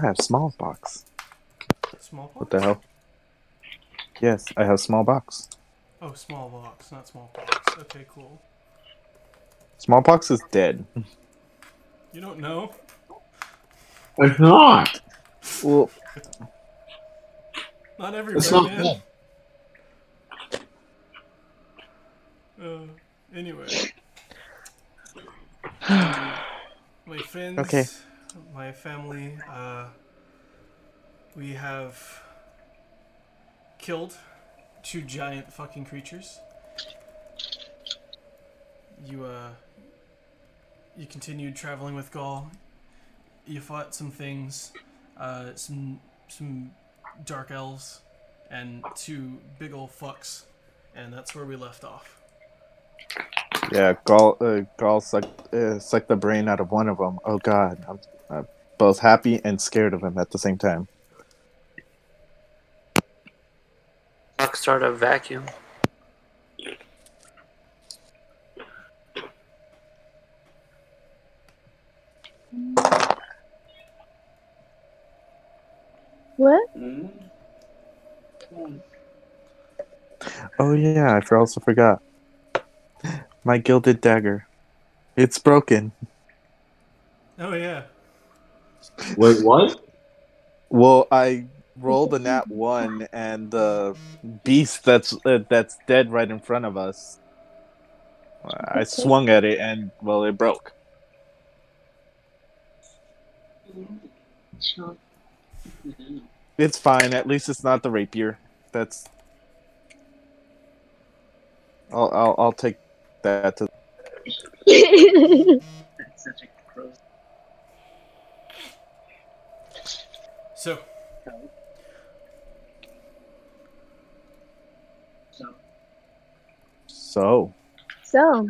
have smallpox. Smallpox? What the hell? Yes, I have smallpox. Oh, smallpox, not smallpox. Okay, cool. Smallpox is dead. You don't know? It's not. Well, Not everywhere, It's not man. Uh, anyway. my friends, Okay. My family, uh, we have killed two giant fucking creatures. You, uh, you continued traveling with Gal. You fought some things, uh, some, some dark elves, and two big old fucks, and that's where we left off. yeah, Gal, uh, Gal sucked, uh, sucked the brain out of one of them. Oh god, I'm uh, both happy and scared of him at the same time. Fuck start a vacuum. What? Oh yeah, I also forgot. My gilded dagger. It's broken. Oh yeah. Wait, what? Well, I rolled a nat one, and the beast that's uh, that's dead right in front of us. I swung at it, and well, it broke. It's fine. At least it's not the rapier. That's. I'll I'll, I'll take that to. That's such a So So, So so,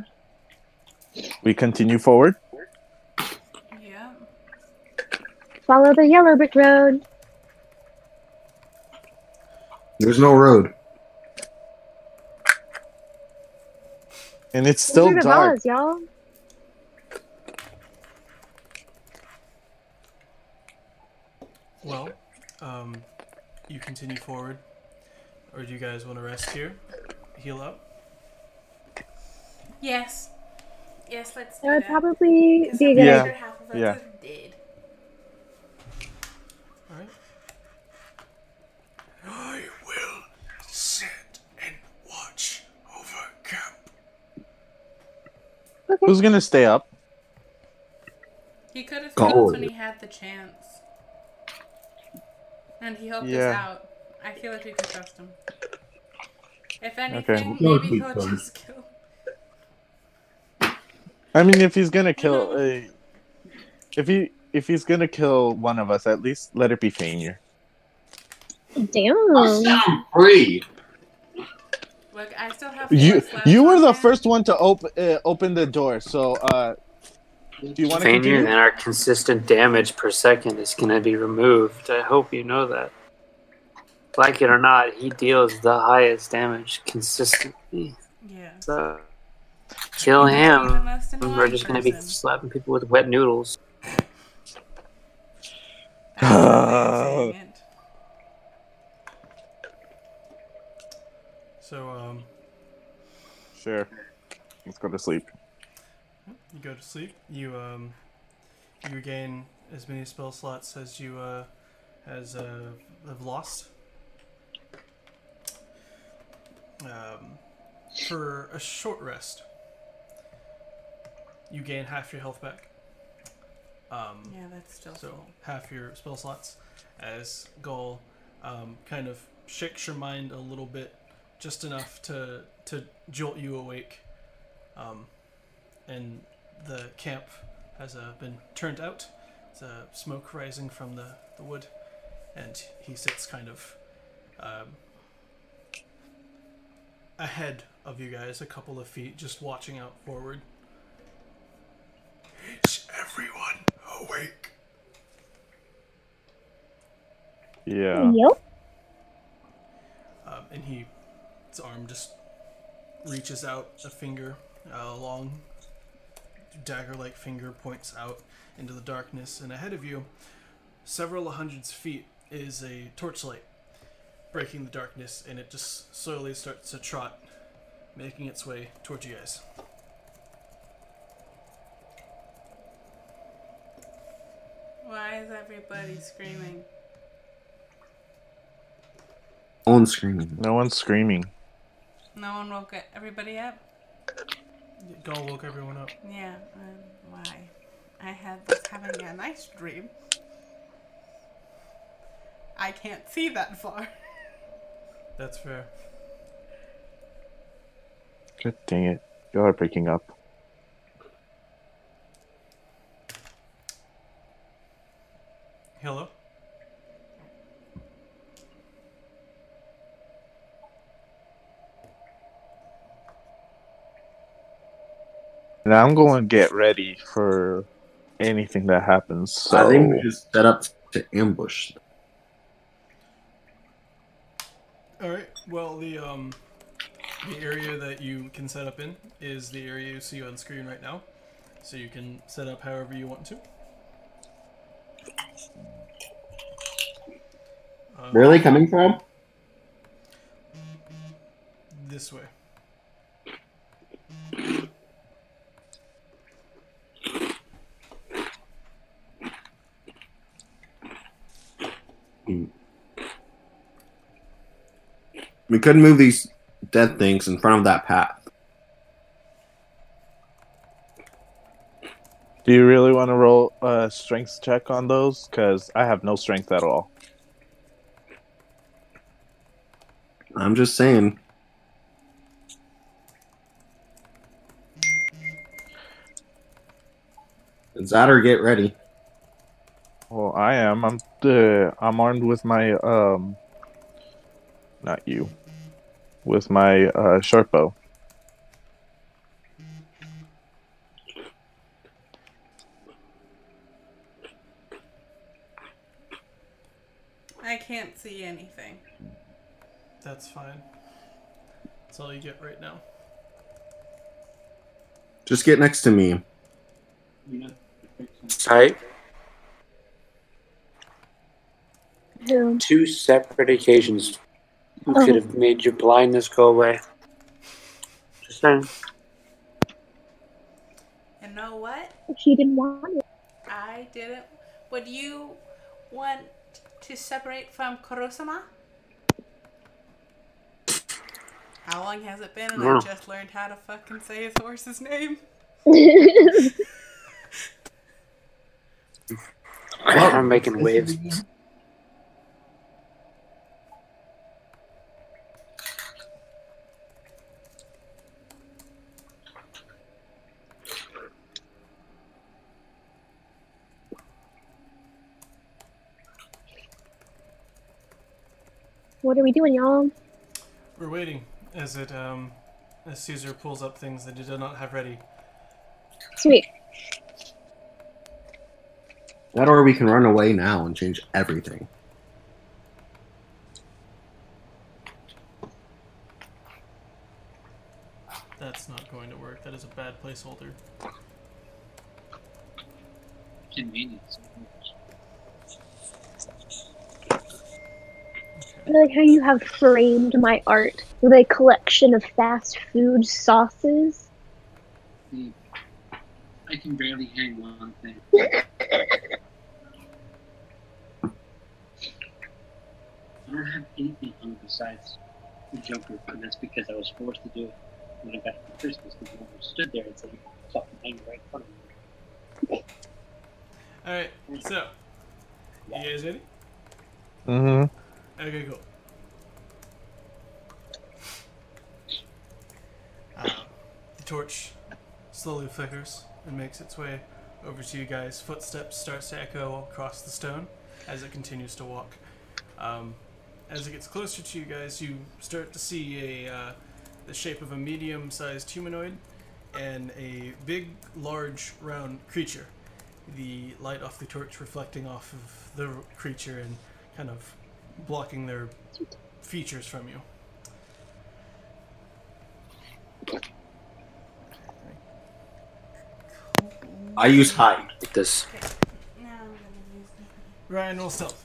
we continue forward. Yeah. follow the yellow brick road. There's no road. And it's still Wizard of dark. Oz, y'all. well, um, you continue forward, or do you guys want to rest here, heal up? Yes. Yes, let's do That would that. probably 'Cause be I'm good. Yeah. half of us Yeah. are dead. All right. I will sit and watch over camp. Okay. Who's gonna stay up? He could have God. helped when he had the chance. And he helped Yeah. us out. I feel like we could trust him. If anything, No, maybe he'll just kill. I mean, if he's gonna kill, uh, if he if he's gonna kill one of us, at least let it be Fainir. Damn. Sound free. Look, I still have You you were the him. first one to open uh, open the door. So, uh, do you want to continue? then our consistent damage per second is going to be removed. I hope you know that. Like it or not, he deals the highest damage consistently. Yeah. So, kill him. We're just going to be slapping people with wet noodles. That's another way of saying it. So, um, Sure. Let's go to sleep. You go to sleep. You um, you regain as many spell slots as you uh, as uh, have lost. Um, for a short rest, you gain half your health back. Um, Yeah, that's still so full. half your spell slots as Gal um, kind of shakes your mind a little bit, just enough to to jolt you awake. Um, and the camp has uh, been turned out. There's uh, smoke rising from the, the wood, and he sits kind of um, ahead of you guys, a couple of feet, just watching out forward. Is everyone awake? Yeah. Yep. Um, and he, his arm just reaches out a finger, uh, long dagger-like finger points out into the darkness, and ahead of you several hundreds feet is a torchlight breaking the darkness, and it just slowly starts to trot, making its way towards you guys. Why is everybody screaming? On screaming. No one's screaming. No one woke everybody up? Gal woke everyone up. Yeah, um, why? I had was having a nice dream. I can't see that far. That's fair. God dang it. You are breaking up. Hello? And I'm going to get ready for anything that happens. So I think we just set up to ambush. All right. Well, the um, the area that you can set up in is the area you see on screen right now. So you can set up however you want to. Um, Where are they coming from? This way. We couldn't move these dead things in front of that path. do you really want to roll a strength check on those? Because I have no strength at all. I'm just saying. Zatter, get ready. Well, I am. I'm uh, I'm armed with my um. Not you. With my uh, sharp bow. I can't see anything. That's fine. That's all you get right now. Just get next to me. You Type Who? two separate occasions. You Oh. could have made your blindness go away. Just saying. You know what? She didn't want it. I didn't. Would you want to separate from Kurosama? How long has it been? And I just learned how to fucking say his horse's name. I'm making waves. What are we doing, y'all? We're waiting as it um, as Caesar pulls up things that he did not have ready. Sweet. That or we can run away now and change everything. That's not going to work. That is a bad placeholder. convenience. I like how you have framed my art with a collection of fast food sauces. I can barely hang one thing. I don't have anything hung besides the Joker, and that's because I was forced to do it when I got it for Christmas because no one stood there and said, fucking hang right in front of me. All right. So, you guys ready? Mm-hmm. Okay, cool. Um, the torch slowly flickers and makes its way over to you guys. Footsteps starts to echo across the stone as it continues to walk. Um, as it gets closer to you guys, you start to see a uh, the shape of a medium-sized humanoid and a big, large, round creature. The light off the torch reflecting off of the creature and kind of blocking their features from you. I use hide. Like this. Now I'm gonna use Ryan, roll stealth.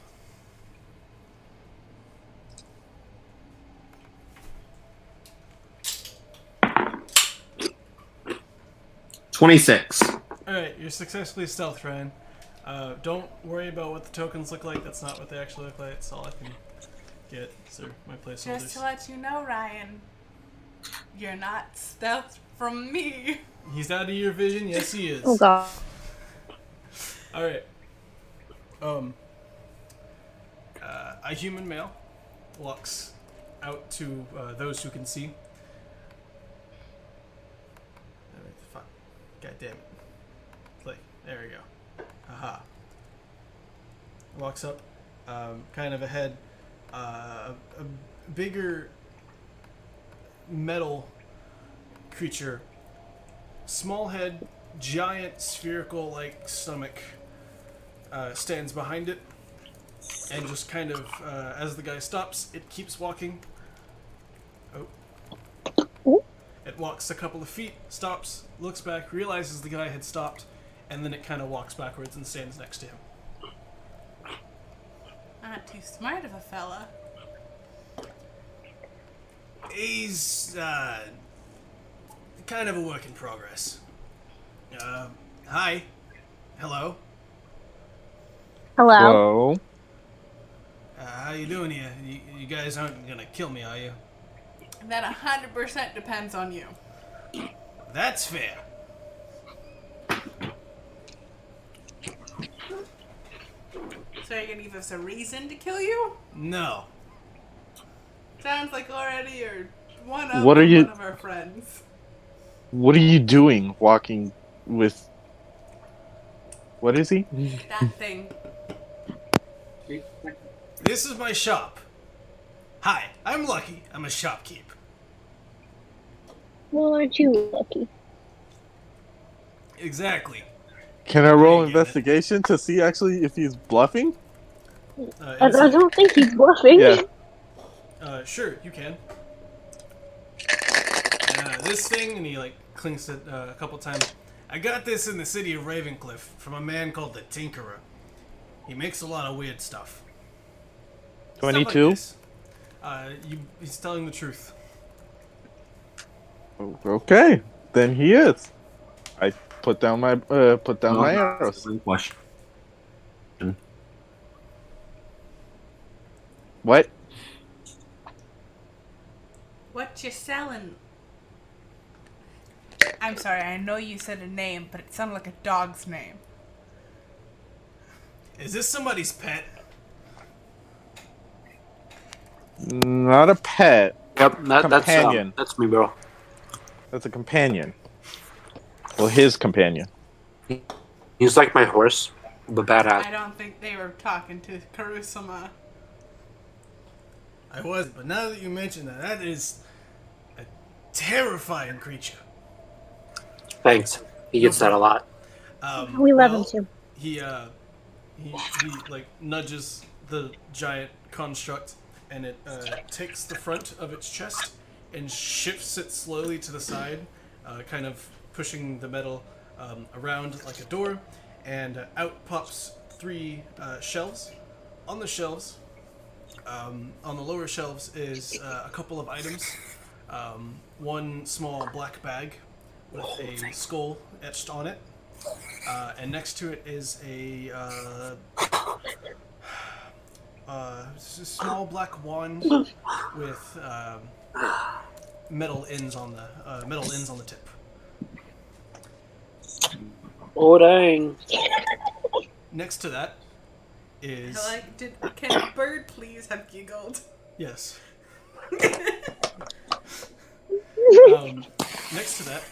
Twenty-six. Alright, you're successfully stealth, Ryan. Uh, don't worry about what the tokens look like. That's not what they actually look like. That's all I can get. So my place. Just to let you know, Ryan, you're not stealth from me. He's out of your vision. Yes, he is. Oh god. All right. Um. Uh, a human male walks out to uh, those who can see. Fuck. God damn it. Play. There we go. Haha. Walks up, um, kind of ahead. Uh, a bigger metal creature. Small head, giant spherical like stomach uh, stands behind it and just kind of uh, as the guy stops it keeps walking oh it walks a couple of feet stops looks back realizes the guy had stopped and then it kind of walks backwards and stands next to him Not too smart of a fella. he's uh, kind of a work in progress uh, hi hello Hello. Hello. uh, how you doing here you, you guys aren't gonna kill me are you That 100% depends on you. That's fair. So you're gonna give us a reason to kill you? No. Sounds like already you're one of What are you- one of our friends. What are you doing walking with. What is he? That thing. This is my shop. Hi, I'm Lucky. I'm a shopkeep. Well, aren't you lucky? Exactly. Can I roll Yeah, you get it. investigation to see actually if he's bluffing? Uh, I, I don't think he's bluffing. Yeah. Uh, sure, you can. Uh, this thing, and he like clinks it uh, a couple times. I got this in the city of Ravencliff from a man called the Tinkerer. He makes a lot of weird stuff. Stuff like 22? uh, you, he's telling the truth. Okay, then he is. I put down my uh, put down my Oh, arrows. question. What? What you selling? I'm sorry, I know you said a name, but it sounded like a dog's name. Is this somebody's pet? Not a pet. Yep, that, that's Companion. um, that's me, bro. That's a companion. Well, his companion. He's like my horse, but I don't think they were talking to Karusama. I was, but now that you mention that, that is a terrifying creature. Thanks. He gets that a lot. Um, We love well, him too. He uh, he he like nudges the giant construct, and it uh, takes the front of its chest and shifts it slowly to the side, uh, kind of pushing the metal um, around like a door, and uh, out pops three uh, shelves. On the shelves, um, on the lower shelves is uh, a couple of items. Um, one small black bag with a skull etched on it. Uh, and next to it is a uh, uh, small black wand with um, metal ends on the uh, metal ends on the tip. Oh dang! Next to that is Like, did can a bird please have giggled? yes. Um, next to that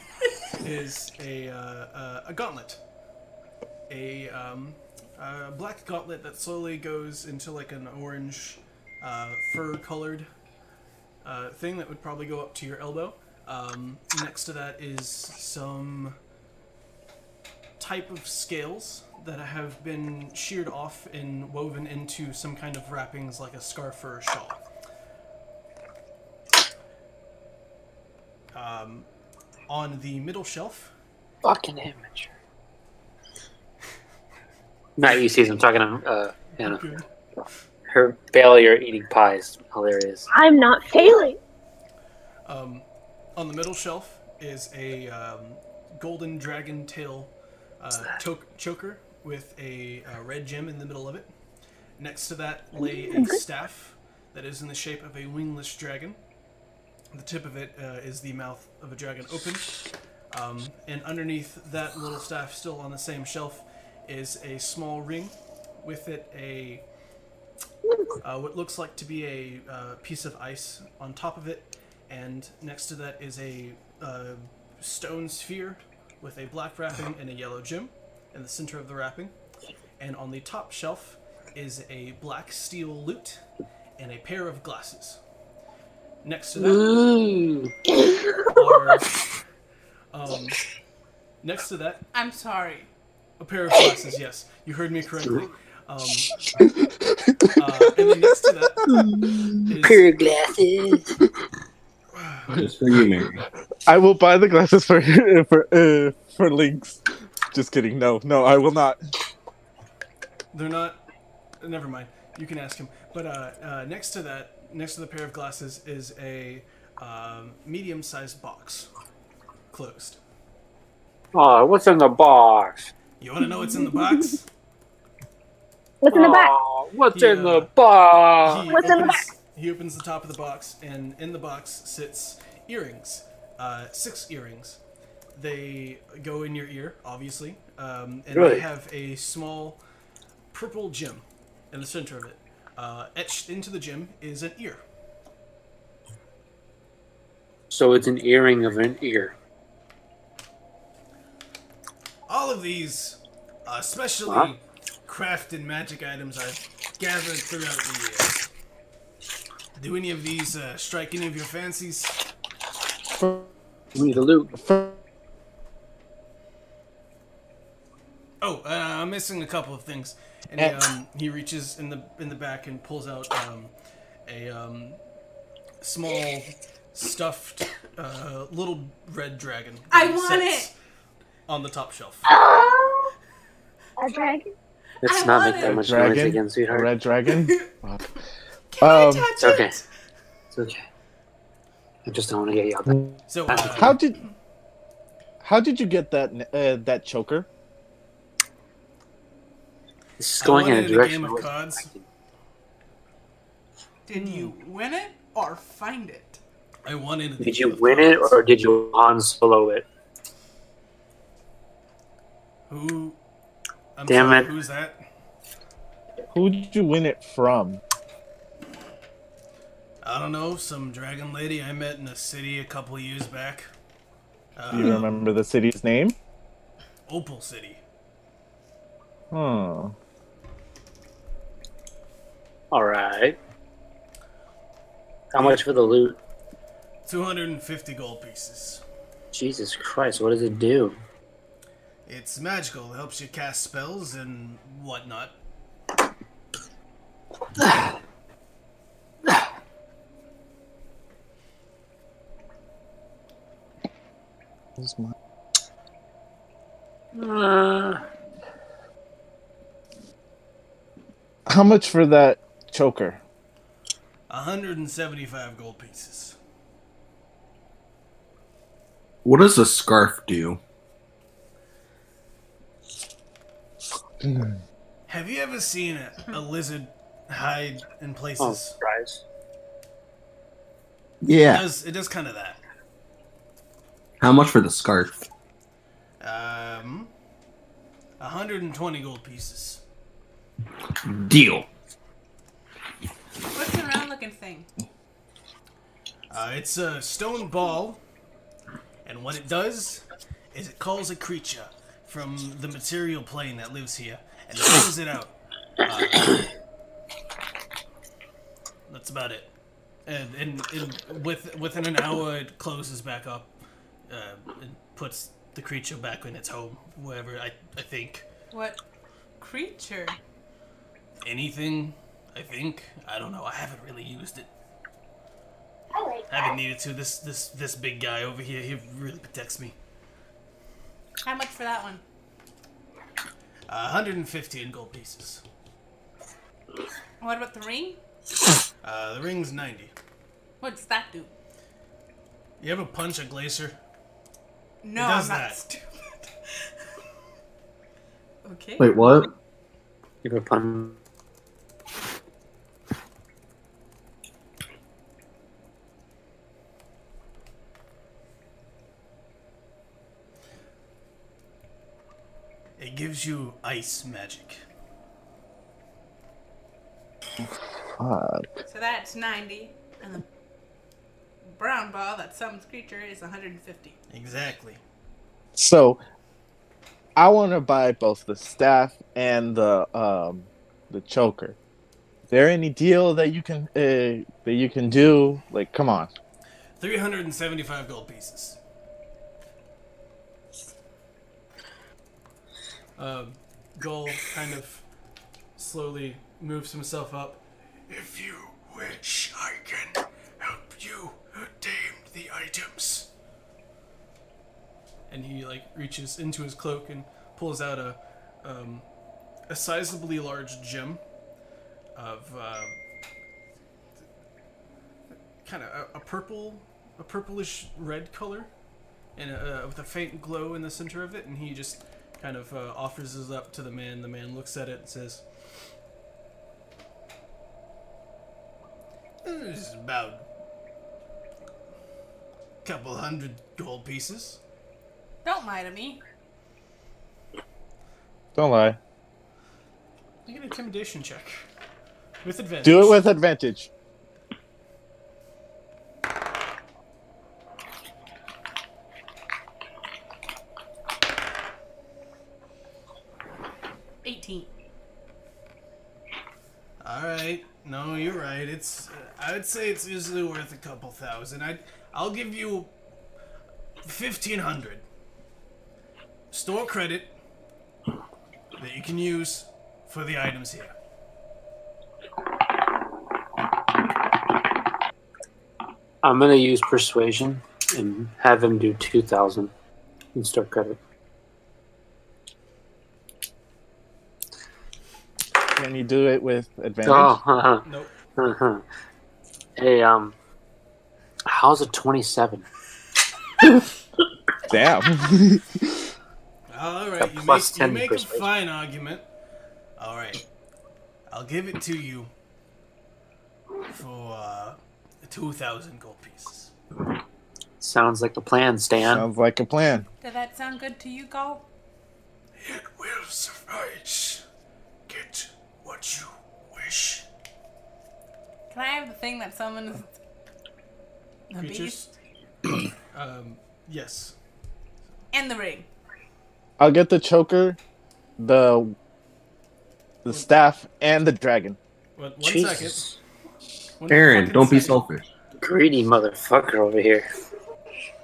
is a uh, uh, a gauntlet, a um, a black gauntlet that slowly goes into like an orange uh, fur-colored uh, thing that would probably go up to your elbow. Um, next to that is some type of scales that have been sheared off and woven into some kind of wrappings like a scarf or a shawl. Um, on the middle shelf Fucking amateur. Not Ulysses, I'm talking to uh, Anna. Her failure eating pies. Hilarious. I'm not failing. Um, on the middle shelf is a um, golden dragon tail uh, to- choker with a uh, red gem in the middle of it. Next to that lay a staff that is in the shape of a wingless dragon. The tip of it uh, is the mouth of a dragon open. Um, and underneath that little staff, still on the same shelf, is a small ring. With it, a uh, what looks like to be a uh, piece of ice on top of it, and next to that is a uh, stone sphere with a black wrapping and a yellow gem in the center of the wrapping. And on the top shelf is a black steel lute and a pair of glasses. Next to that are um, next to that I'm sorry. a pair of glasses. Yes, you heard me correctly. Um, uh, and then next to that is Pair of glasses. Just for you, Mary. I will buy the glasses for for uh, for Lynx. Just kidding. No, no, I will not. They're not. Never mind. You can ask him. But uh, uh, next to that, next to the pair of glasses, is a um, medium-sized box, closed. Oh, what's in the box? You want to know what's in the box? What's in the back? Oh, what's Yeah. in the box? He What's in the opens, he opens the top of the box, and in the box sits earrings. Uh, six earrings. They go in your ear, obviously, um, and Really? they have a small purple gem in the center of it. Uh, etched into the gem is an ear. So it's an earring of an ear. All of these especially specially Huh? crafted magic items I've gathered throughout the years. Do any of these uh, strike any of your fancies? Give me the loot. Oh, uh, I'm missing a couple of things. And he, um, he reaches in the in the back and pulls out um, a um, small stuffed uh, little red dragon. I want it. On the top shelf. A dragon? Let's I not want make that much Dragon? noise again, a sweetheart. red dragon. Can I Um, touch It's okay. it? It's okay. I just don't want to get yelled at. So uh, How did how did you get that uh, that choker? This is going in wanted a a direction. game of I wasn't cards. Did you win it or find it? I wanted. the Did you game of win it or did you Han Solo it? Who? I'm Damn sorry, it. Who's that? Who did you win it from? I don't know. Some dragon lady I met in a city a couple years back. Uh, Do you remember the city's name? Opal City. Hmm. All right. How much for the lute? 250 gold pieces. Jesus Christ, what does it do? It's magical. It helps you cast spells and whatnot. Uh, How much for that choker? 175 gold pieces. What does a scarf do? Have you ever seen a, a lizard hide in oh, places? surprise. It Yeah. does, it does kind of that. How much for the scarf? Um, 120 gold pieces. Deal. What's the round looking thing? Uh, it's a stone ball, and what it does is it calls a creature from the material plane that lives here and throws it out. Uh, that's about it. And, and, and with, within an hour, it closes back up uh, and puts the creature back in its home, wherever I, I think. What creature? Anything, I think. I don't know. I haven't really used it. I like I haven't needed to. This this this big guy over here, he really protects me. How much for that one? Uh, 115 gold pieces. What about the ring? Uh, the ring's 90. What does that do? You ever punch a glacier? No, does I'm not that. stupid. okay. Wait, what? Give a pun. It gives you ice magic. Fuck. So that's 90, and the brown ball that summons creature is 150. Exactly. So, I want to buy both the staff and the um the choker. Is there any deal that you can uh, that you can do? Like, come on. 375 gold pieces. Um, Gal kind of slowly moves himself up. If you wish, I can help you tame the items. And he like reaches into his cloak and pulls out a um, a sizably large gem of uh, kind of a, a purple, a purplish red color, and uh, with a faint glow in the center of it. And he just kind of uh, offers this up to the man. The man looks at it and says, "This is about a couple hundred gold pieces." Don't lie to me. Don't lie. Make an intimidation check with advantage. Do it with advantage. Eighteen. All right. No, you're right. It's. I would say it's usually worth a couple thousand. I. I'll give you. Fifteen hundred. Store credit that you can use for the items here. I'm gonna use persuasion and have him do two thousand in store credit. Can you do it with advantage? Oh, Nope. hey, um, how's a twenty-seven? Damn. All right. You plus make, you 10 make a fine argument. All right. I'll give it to you for uh, two thousand gold pieces. Sounds like a plan, Stan. Sounds like a plan. Did that sound good to you, Gal? It will suffice. Get what you wish. Can I have the thing that summons the Creatures. beast um. Yes. and the ring? I'll get the choker, the the staff, and the dragon. One, one second. Jesus. One Aaron, fucking don't be second. selfish. Greedy motherfucker over here.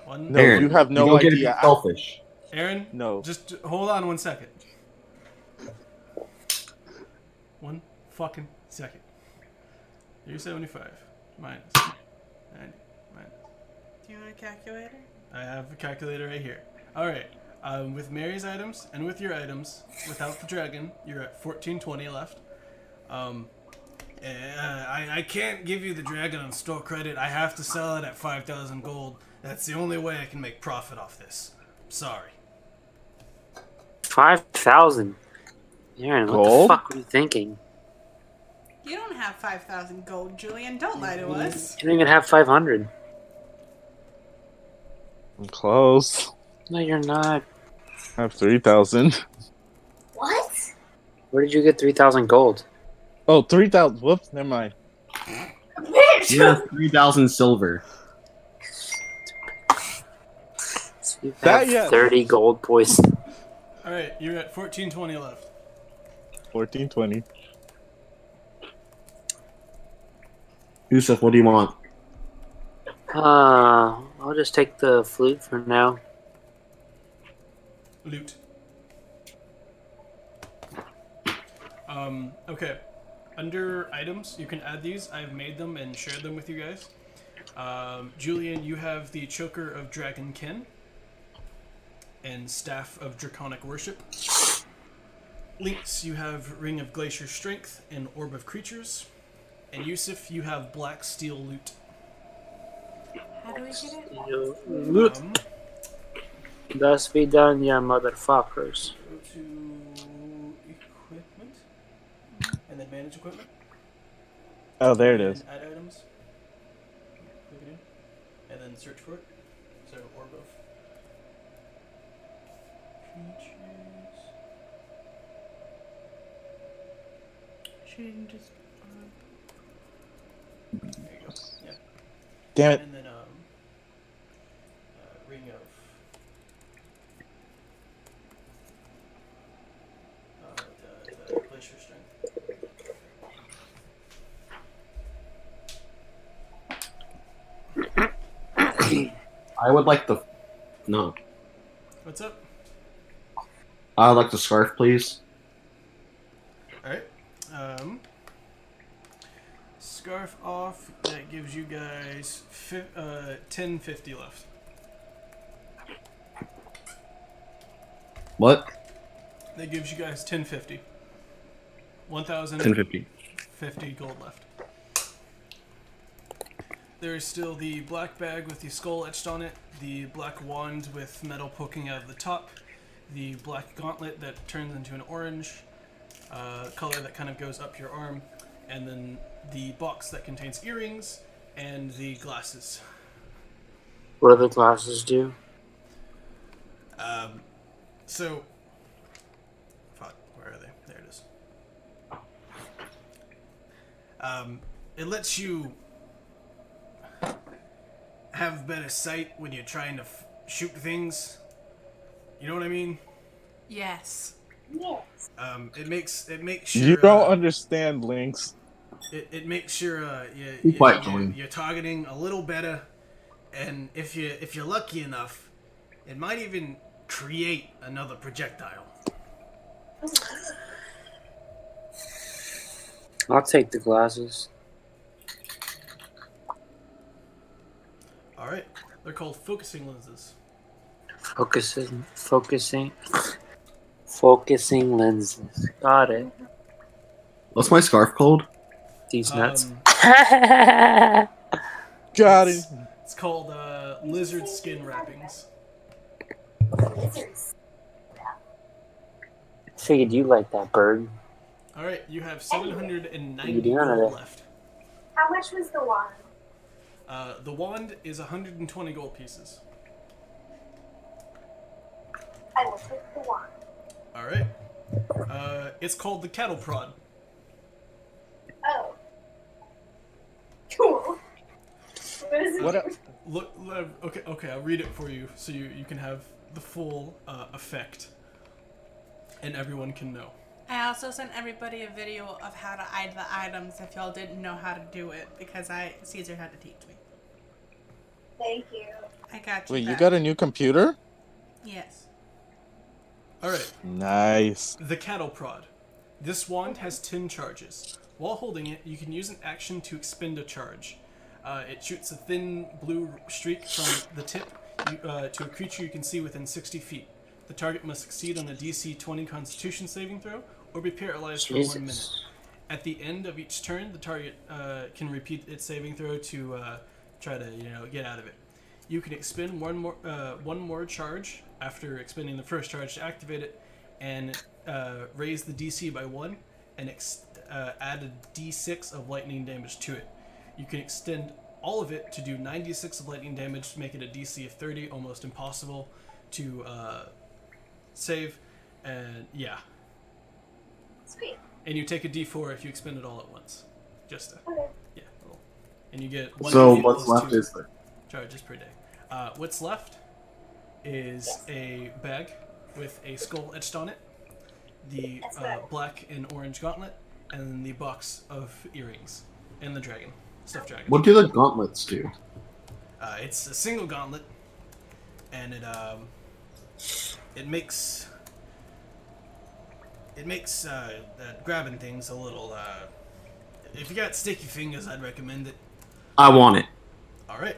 One. No, Aaron, you have no don't get to be idea. I- selfish. Aaron. No. Just hold on one second. One fucking second. You're 75 minus 90 minus. Do you want a calculator? I have a calculator right here. All right. Um, with Mary's items and with your items, without the dragon, you're at 1420 left. Um, uh, I, I can't give you the dragon on store credit. I have to sell it at 5,000 gold. That's the only way I can make profit off this. Sorry. Five thousand. Aaron, what Gold? the fuck were you thinking? You don't have 5,000 gold, Julian. Don't lie to us. You don't even have five hundred. I'm close. No, you're not. I have three thousand. What? Where did you get three thousand gold? Oh, Oh, three thousand. Whoops. Never mind. Bitch! You have 3,000 silver. So you That- have yeah. thirty gold boys. All right, you're at 1420 left. Fourteen twenty. Yusuf, what do you want? Uh, I'll just take the flute for now. Loot. Um, okay. Under items, you can add these. I've made them and shared them with you guys. Um, Julian, you have the Choker of Dragonkin and Staff of Draconic Worship. Lynx, you have Ring of Glacier Strength and Orb of Creatures. And Yusuf, you have Black Steel Lute. How do we get it? You loot. Um, Thus be done, ya motherfuckers. go to Equipment. And then Manage Equipment. Oh, there it is. Add items. Click it in. And then search for it. So orb of creatures. Shouldn't just. There you go. Yeah. Damn it. And then um uh, ring of uh, the, the glacier strength. I would like the. No. What's up? I would like the scarf, please. Alright. Um, scarf off. That gives you guys fi- uh, 1050 left. What? That gives you guys 1050. 1050 1050. gold left. There is still the black bag with the skull etched on it, the black wand with metal poking out of the top, the black gauntlet that turns into an orange uh, color that kind of goes up your arm, and then the box that contains earrings and the glasses. What do the glasses do? Um, so, fuck, where are they? There it is. Um, it lets you have better sight when you're trying to f- shoot things. You know what I mean? Yes. Um, it makes it makes sure You don't uh, understand Lynx. it, it makes sure uh, you, you, quite you, you're targeting a little better, and if you if you're lucky enough, it might even create another projectile. I'll take the glasses. All right, they're called focusing lenses. Focusing, focusing, focusing lenses. Got it. What's my scarf called? These nuts. Um, Got it. It's called uh, lizard skin wrappings. Lizards. Figured you like that bird. All right, you have 790 You doing gold it? left. How much was the wand? Uh, the wand is 120 gold pieces. I will take the wand. All right. Uh, it's called the cattle prod. Oh. Cool. What is it? What? A, Look, uh, okay, okay, I'll read it for you so you, you can have the full uh, effect, and everyone can know. I also sent everybody a video of how to hide the items if y'all didn't know how to do it because I Caesar had to teach me. Thank you. I got you. wait, you got a new computer? Yes. All right. Nice. The cattle prod. This wand has 10 charges. While holding it, you can use an action to expend a charge. Uh, it shoots a thin blue streak from the tip you, uh, to a creature you can see within 60 feet. The target must succeed on a DC 20 Constitution saving throw or be paralyzed for one minute. At the end of each turn, the target uh, can repeat its saving throw to uh, try to you know get out of it. You can expend one more uh, one more charge after expending the first charge to activate it, and uh, raise the DC by one, and ex- uh, add a D6 of lightning damage to it. You can extend all of it to do 96 of lightning damage to make it a DC of 30, almost impossible to uh, save. And yeah, Sweet. and you take a D4 if you expend it all at once. Just a, Okay. Yeah, little. and you get one. So what's left two is there? charges per day. Uh, what's left is a bag with a skull etched on it, the uh, black and orange gauntlet, and the box of earrings, and the dragon, stuffed dragon. What do the gauntlets do? Uh, it's a single gauntlet, and it um, it makes it makes uh, uh, grabbing things a little. Uh, if you got sticky fingers, I'd recommend it. I want it. All right,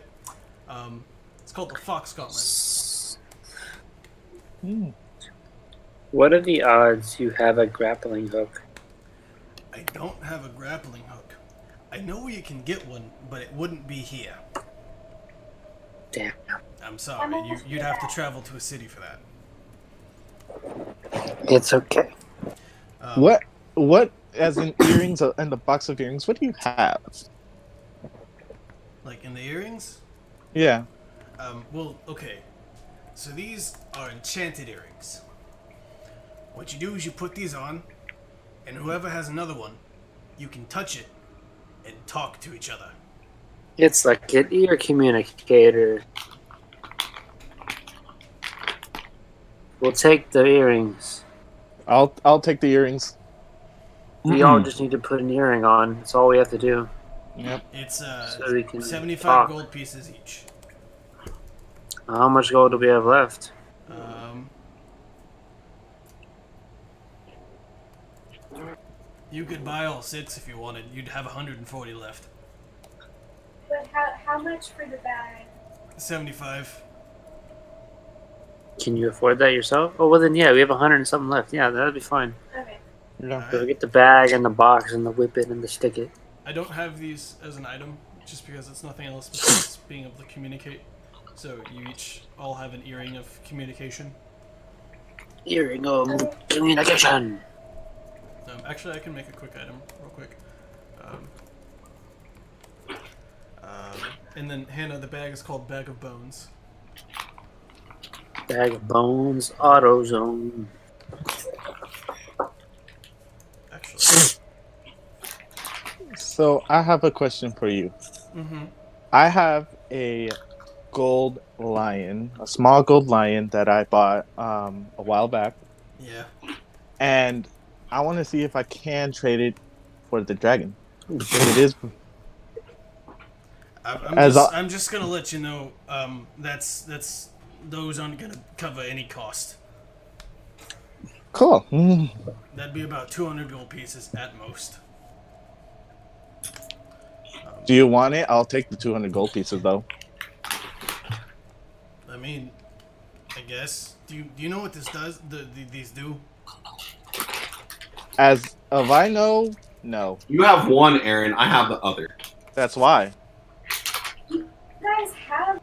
um, it's called the Fox Gauntlet. Hmm. What are the odds you have a grappling hook? I don't have a grappling hook. I know you can get one, but it wouldn't be here. Damn. I'm sorry. You, you'd have to travel to a city for that. It's okay. Um, What? What? As in earrings and the box of earrings, what do you have? Like in the earrings? Yeah. Um, well, okay. So these are enchanted earrings. What you do is you put these on, and whoever has another one, you can touch it and talk to each other. It's like an ear communicator. We'll take the earrings. I'll I'll take the earrings. We all just need to put an earring on. That's all we have to do. Yep. It's uh, So 75 talk. gold pieces each. How much gold do we have left? Um, you could buy all six if you wanted. You'd have 140 left. But how, how much for the bag? 75. Can you afford that yourself? Oh well, then yeah, we have a hundred and something left. Yeah, that'd be fine. Okay. Yeah. So we get the bag and the box and the whip it and the stick it. I don't have these as an item, just because it's nothing else besides being able to communicate. So you each all have an earring of communication. Earring of communication. Um, actually, I can make a quick item real quick. Um, um, and then Hannah, the bag is called Bag of Bones. Bag of bones, AutoZone. Actually, So I have a question for you. mm-hmm. I have a gold lion, a small gold lion that I bought um, a while back, yeah. and I want to see if I can trade it for the dragon. It is I'm, I'm, As just, I- I'm just gonna let you know. Um, that's that's those aren't gonna cover any cost. cool. Mm. That'd be about 200 gold pieces at most. Do you want it? I'll take the 200 gold pieces though. I mean, I guess. Do you do you know what this does? The, the these do? As of I know, no. You have one, Aaron. I have the other. That's why. You guys have.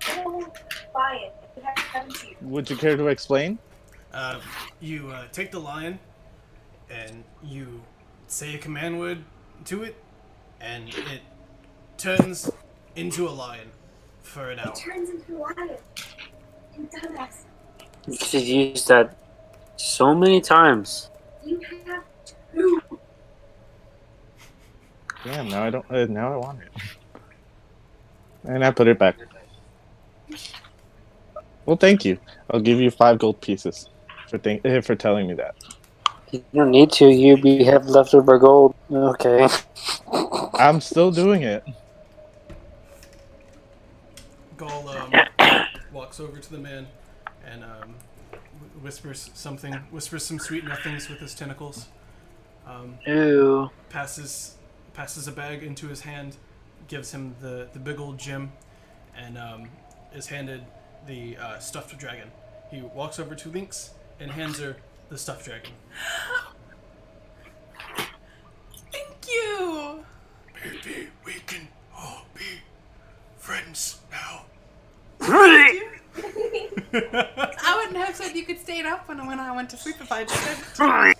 Don't buy it. You have haven't you? Would you care to explain? Uh, you uh, take the lion, and you say a command word to it, and it turns into a lion for an hour. It turns into a lion. You dumbass. You could use that so many times. You have two. Damn, now I don't. Uh, now I want it. And I put it back. Well, thank you. I'll give you five gold pieces for think- uh, for telling me that. You don't need to. You we have leftover gold. Okay. I'm still doing it. Gal um, walks over to the man and um, whispers something, whispers some sweet nothings with his tentacles. Um, Ew. passes passes a bag into his hand, gives him the, the big old gem, and um, is handed the uh, stuffed dragon. He walks over to Lynx and hands her the stuffed dragon. Thank you. Maybe we can all be friends now. I wouldn't have said you could stay up when, when I went to sleep if I just said. I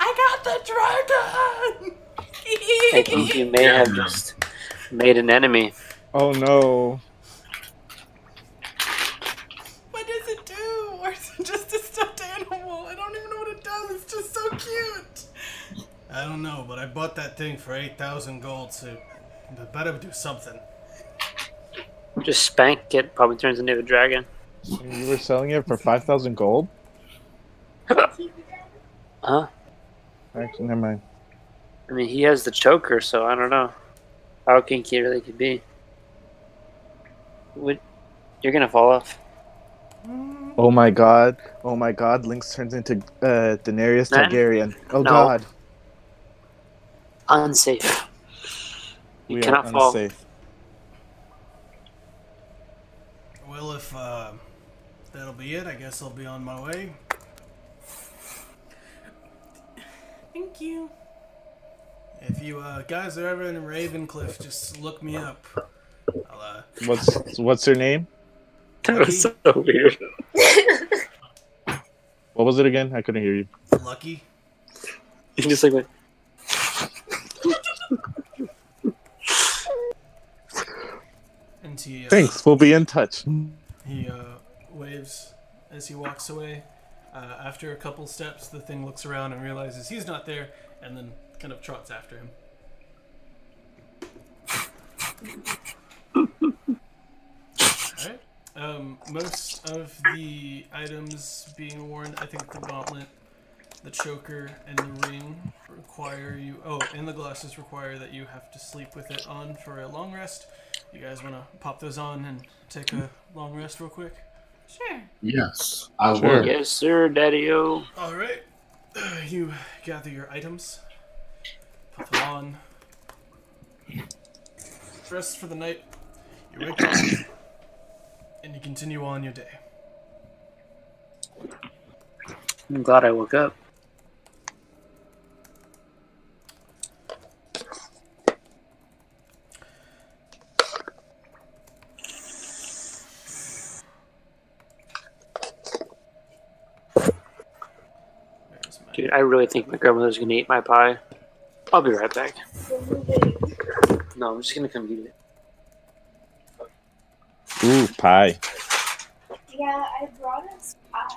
got the dragon. I think you may have just made an enemy. Oh no. What does it do? Or is it just a stuffed animal? I don't even know what it does. It's just so cute. I don't know, but I bought that thing for 8,000 gold, so it better do something. Just spank it. Probably turns into a dragon. You were selling it for five thousand gold? Keep it down. Huh? Actually, never mind. I mean, he has the choker, so I don't know how kinky it really could be. Would you're gonna fall off? Oh my god. Oh my god. Lynx turns into uh, Daenerys Man? Targaryen. Oh No. god. Unsafe. You we cannot are fall. unsafe. Well, if uh, that'll be it. I guess I'll be on my way. Thank you. If you uh, guys are ever in Ravencliff, just look me up. I'll, uh, What's what's her name? That was so weird. What was it again? I couldn't hear you. Lucky. You just like went, he, uh, Thanks. We'll be in touch. He uh, waves as he walks away. Uh, after a couple steps, the thing looks around and realizes he's not there, and then kind of trots after him. Alright. Um, most of the items being worn, I think the gauntlet, the choker, and the ring require you. Oh, and the glasses require that you have to sleep with it on for a long rest. You guys want to pop those on and take a long rest real quick? Sure. Yes, I Sure. will. yes, sir, Daddy O. All right. You gather your items, put them on, rest for the night. You wake up, and you continue on your day. I'm glad I woke up. There's my Dude, I really think my grandmother's gonna eat my pie. I'll be right back. No, I'm just gonna come eat it. Ooh, pie. Yeah, I brought us pie.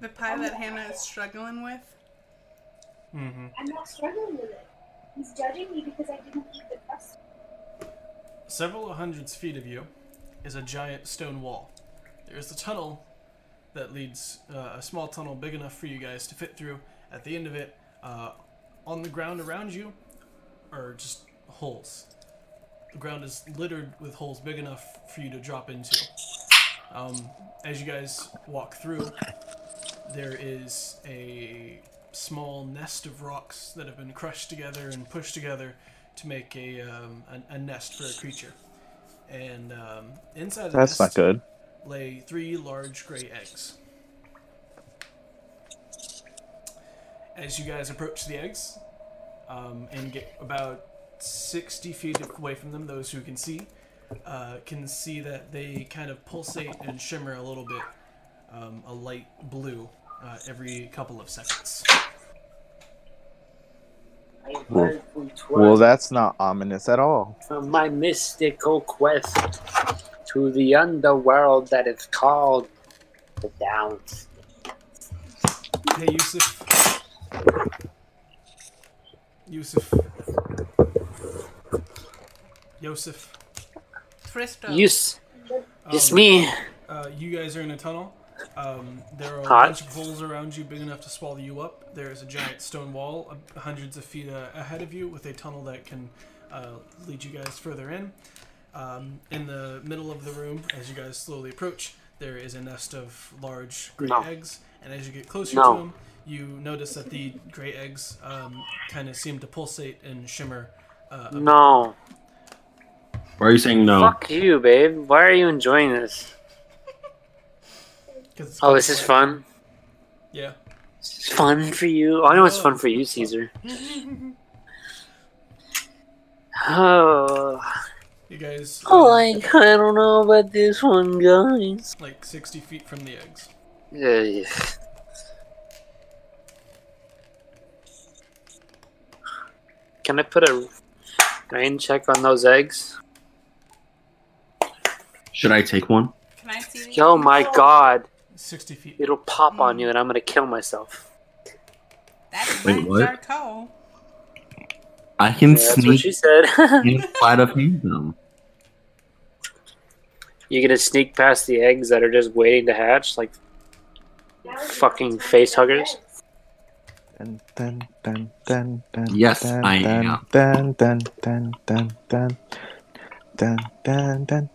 The pie that Hannah is struggling with. Mm-hmm. I'm not struggling with it. He's judging me because I didn't eat the crust. Several hundreds feet of you is a giant stone wall. There is a tunnel that leads, uh, a small tunnel big enough for you guys to fit through. At the end of it, uh, on the ground around you, are just holes. The ground is littered with holes big enough for you to drop into. Um, as you guys walk through, there is a small nest of rocks that have been crushed together and pushed together to make a, um, a, a nest for a creature. And um, inside the That's not nest good. Lay three large gray eggs. As you guys approach the eggs um, and get about 60 feet away from them, those who can see uh, can see that they kind of pulsate and shimmer a little bit, um, a light blue, uh, every couple of seconds. Well- Well, that's not ominous at all. from my mystical quest to the underworld that is called the Downs. Hey, Yusuf. Yusuf. Yusuf. Fristo. Yes, it's Um, me. Uh, you guys are in a tunnel. Um, there are a Hot. bunch of holes around you big enough to swallow you up. There is a giant stone wall uh, hundreds of feet uh, ahead of you with a tunnel that can uh, lead you guys further in. Um, in the middle of the room, as you guys slowly approach, there is a nest of large gray No. eggs. And as you get closer No. to them, you notice that the gray eggs um, kind of seem to pulsate and shimmer. Uh. No. Why are you saying no? Fuck you, babe. Why are you enjoying this? Oh, this is fun. Yeah. It's fun for you. I know it's fun for you, Caesar. Oh, You guys. oh, uh, like I don't know about this one, guys. like 60 feet from the eggs. Yeah. Can I put a rain check on those eggs? Should I take one? Can I see? Oh my god. 60 feet. It'll pop on you and I'm gonna kill myself. That's Wait, Wait, what? I can That's what sneak she said. inside of them. You gonna sneak past the eggs that are just waiting to hatch? Like, Fucking face huggers. Dun, dun, dun, dun, dun, Yes, dun, I dun, am. Dun, dun, dun, dun, dun, dun, dun, dun.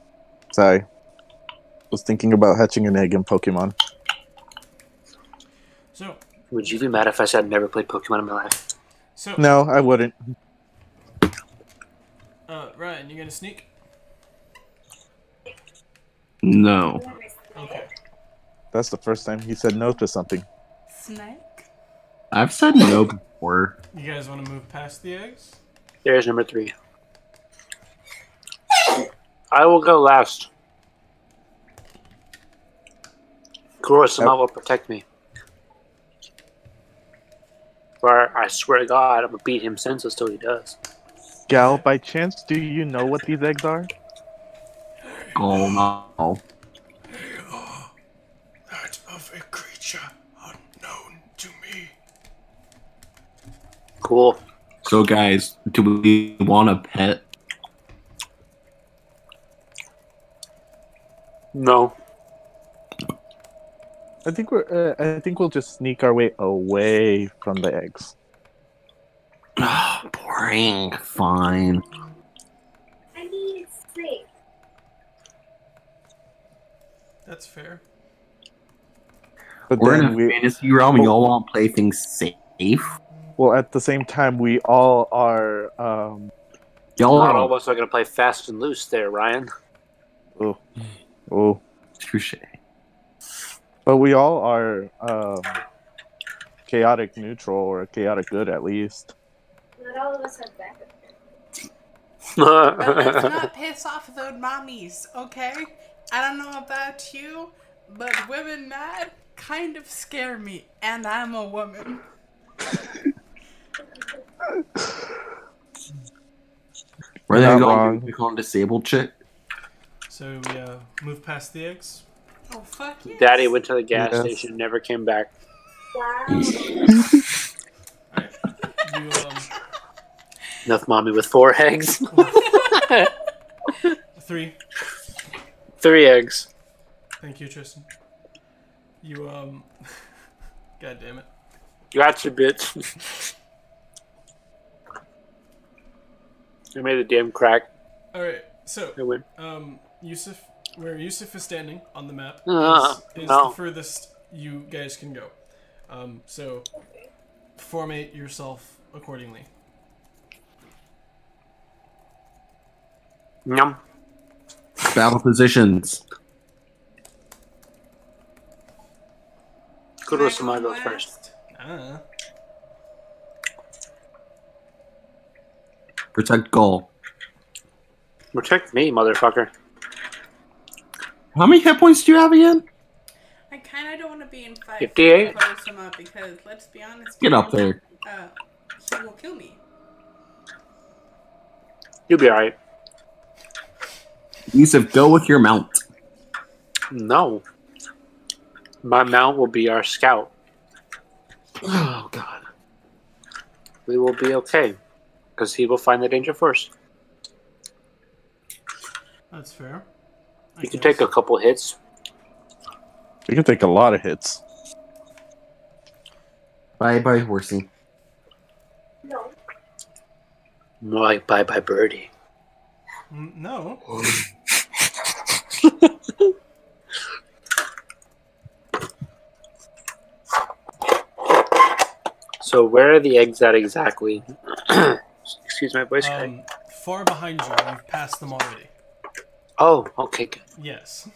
Sorry. Was thinking about hatching an egg in Pokemon. So, would you be mad if I said I'd never played Pokemon in my life? so No, I wouldn't. uh, Ryan, you gonna sneak? No. Okay. That's the first time he said no to something. Snake? I've said no before. You guys want to move past the eggs? There's number three. I will go last. Kurosama will protect me. For I swear to God, I'm gonna beat him senseless till he does. Gal, by chance, do you know what these eggs are? Oh no. They are That of a creature unknown to me. Cool. So guys, do we want a pet? No. I think we're. Uh, I think we'll just sneak our way away from the eggs. Ah, boring. Fine. I mean, it's safe. That's fair. But We're in then a we. fantasy realm. Y'all want to play things safe? Well, at the same time, we all are. Um, Y'all Not are all of us are gonna play fast and loose there, Ryan. oh, oh, touche. but we all are um, chaotic neutral or chaotic good at least. Not all of us have backup. But let's not piss off those mommies, okay? I don't know about you, but women mad kind of scare me, and I'm a woman. Where Not they going? We call him disabled chick. So we uh, move past the eggs. Oh fuck yes. Daddy went to the gas Yes. station, never came back. Wow. Alright. You, um, Enough mommy with four eggs. three. Three eggs. Thank you, Tristan. You, um. God damn it. Gotcha, bitch. I made a damn crack. Alright, so, I win. um, Yusuf, where Yusuf is standing on the map Uh, is, is no. the furthest you guys can go. Um, so, formate yourself accordingly. Yum. Battle positions. Kurosama goes first. Ah. Protect goal. Protect me, motherfucker. How many hit points do you have again? I kind of don't want to be in fight 58? with Kurosama because, let's be honest, Get up there. uh, he will kill me. You'll be alright. Yusuf, go with your mount. No. My mount will be our scout. Oh god. We will be okay. Because he will find the danger first. That's fair. I You can guess. take a couple hits. We can take a lot of hits. Bye bye horsey. No. More like bye bye birdie. Mm, No. So where are the eggs at exactly? Excuse my voice crack. Um, far behind you. You've passed them already. Oh, okay, good. Yes.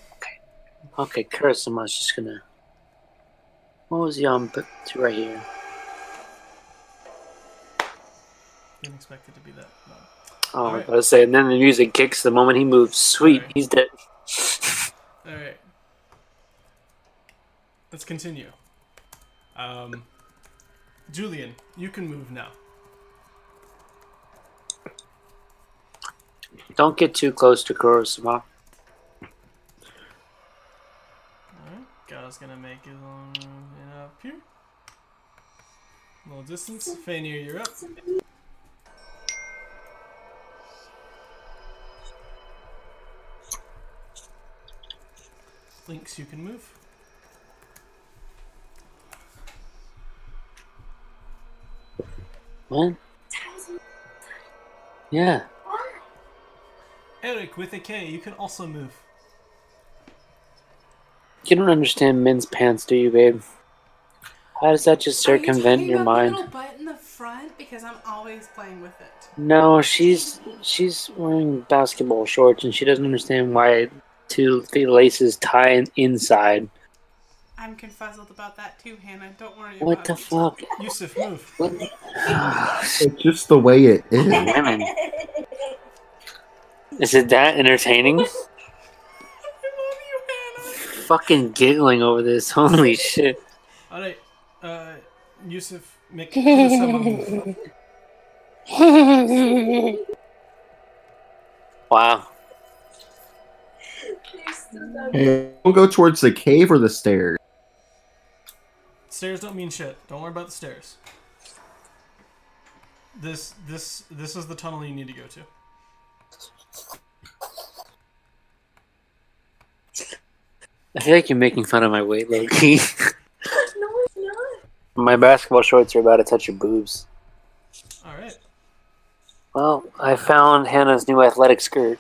Okay, Kurosama's just gonna. What was he on? But right here. Didn't expect it to be that long. Oh, I Alright. was say, and then the music kicks the moment he moves. Sweet, Alright. he's dead. Alright. Let's continue. Um, Julian, you can move now. Don't get too close to Kurosama. Alright. Gal's gonna make his own move up here. little distance. Fainir, you're up. Lynx, you can move. What? Yeah. Eric with a K, you can also move. You don't understand men's pants, do you, babe? How does that just Are you circumvent talking your about the mind? little butt in the front because I'm always playing with it. No, she's she's wearing basketball shorts and she doesn't understand why two three laces tie inside. I'm confuzzled about that too, Hannah. Don't worry What about the it. fuck? Yusuf, move. What? It's just the way it is. Women. Is it that entertaining? I love you, Hannah. Fucking giggling over this. Holy shit. All right, uh, Yusuf, make Kurosama move. Wow. Hey, we'll go towards the cave or the stairs. Stairs don't mean shit. Don't worry about the stairs. This this this is the tunnel you need to go to. I feel like you're making fun of my weight, low key. no, it's not. my basketball shorts are about to touch your boobs. All right. Well, I found Hannah's new athletic skirt.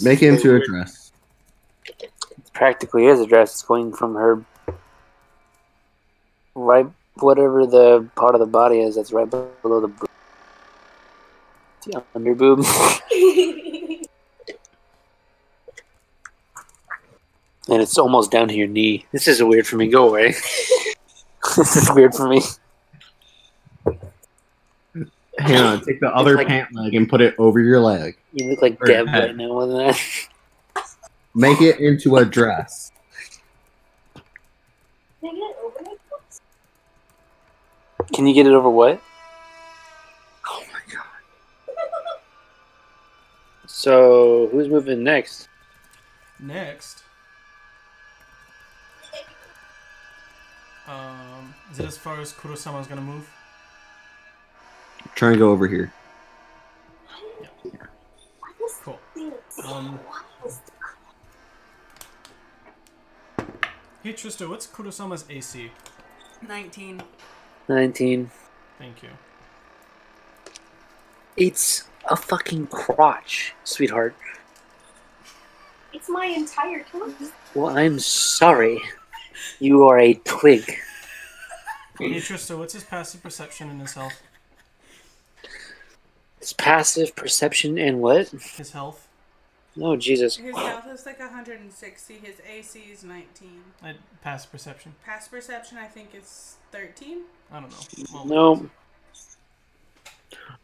Make it into a dress. Practically is a dress. It's going from her right, whatever the part of the body is that's right below the boob. The under boob. and it's almost down to your knee. This is weird for me. Go away. this is weird for me. Hang on, take the other like- pant leg and put it over your leg. You look like Or Deb head. right now with that. Make it into a dress. Can I get it over it? Can you get it over what? Oh my god. So who's moving next? Next. Um, is it as far as Kurosama's gonna move? Trying to go over here. Cool. Um, hey Trista, what's Kurosama's AC? 19. Nineteen. Thank you. It's a fucking crotch, sweetheart. It's my entire toes. Well, I'm sorry. You are a twig. Hey Trista, what's his passive perception and his health? It's passive perception and what? His health? Oh Jesus. His health is like 160. His AC is 19. Uh, passive perception? Past perception, I think, is 13. I don't know. Well, No,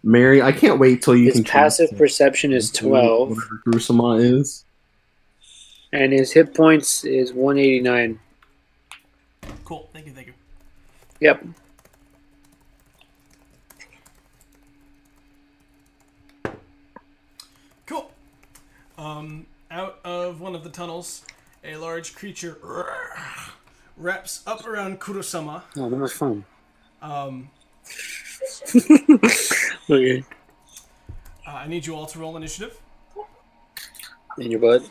Mary, I can't wait till you his can passive transfer perception is twelve, Whatever Kurosama is. and his hit points is one eighty nine. Cool. Thank you. Thank you. Yep. Cool. Um, out of one of the tunnels, a large creature wraps up around Kurosama. Oh, that was fun. Um, Okay. uh, I need you all to roll initiative. In your butt.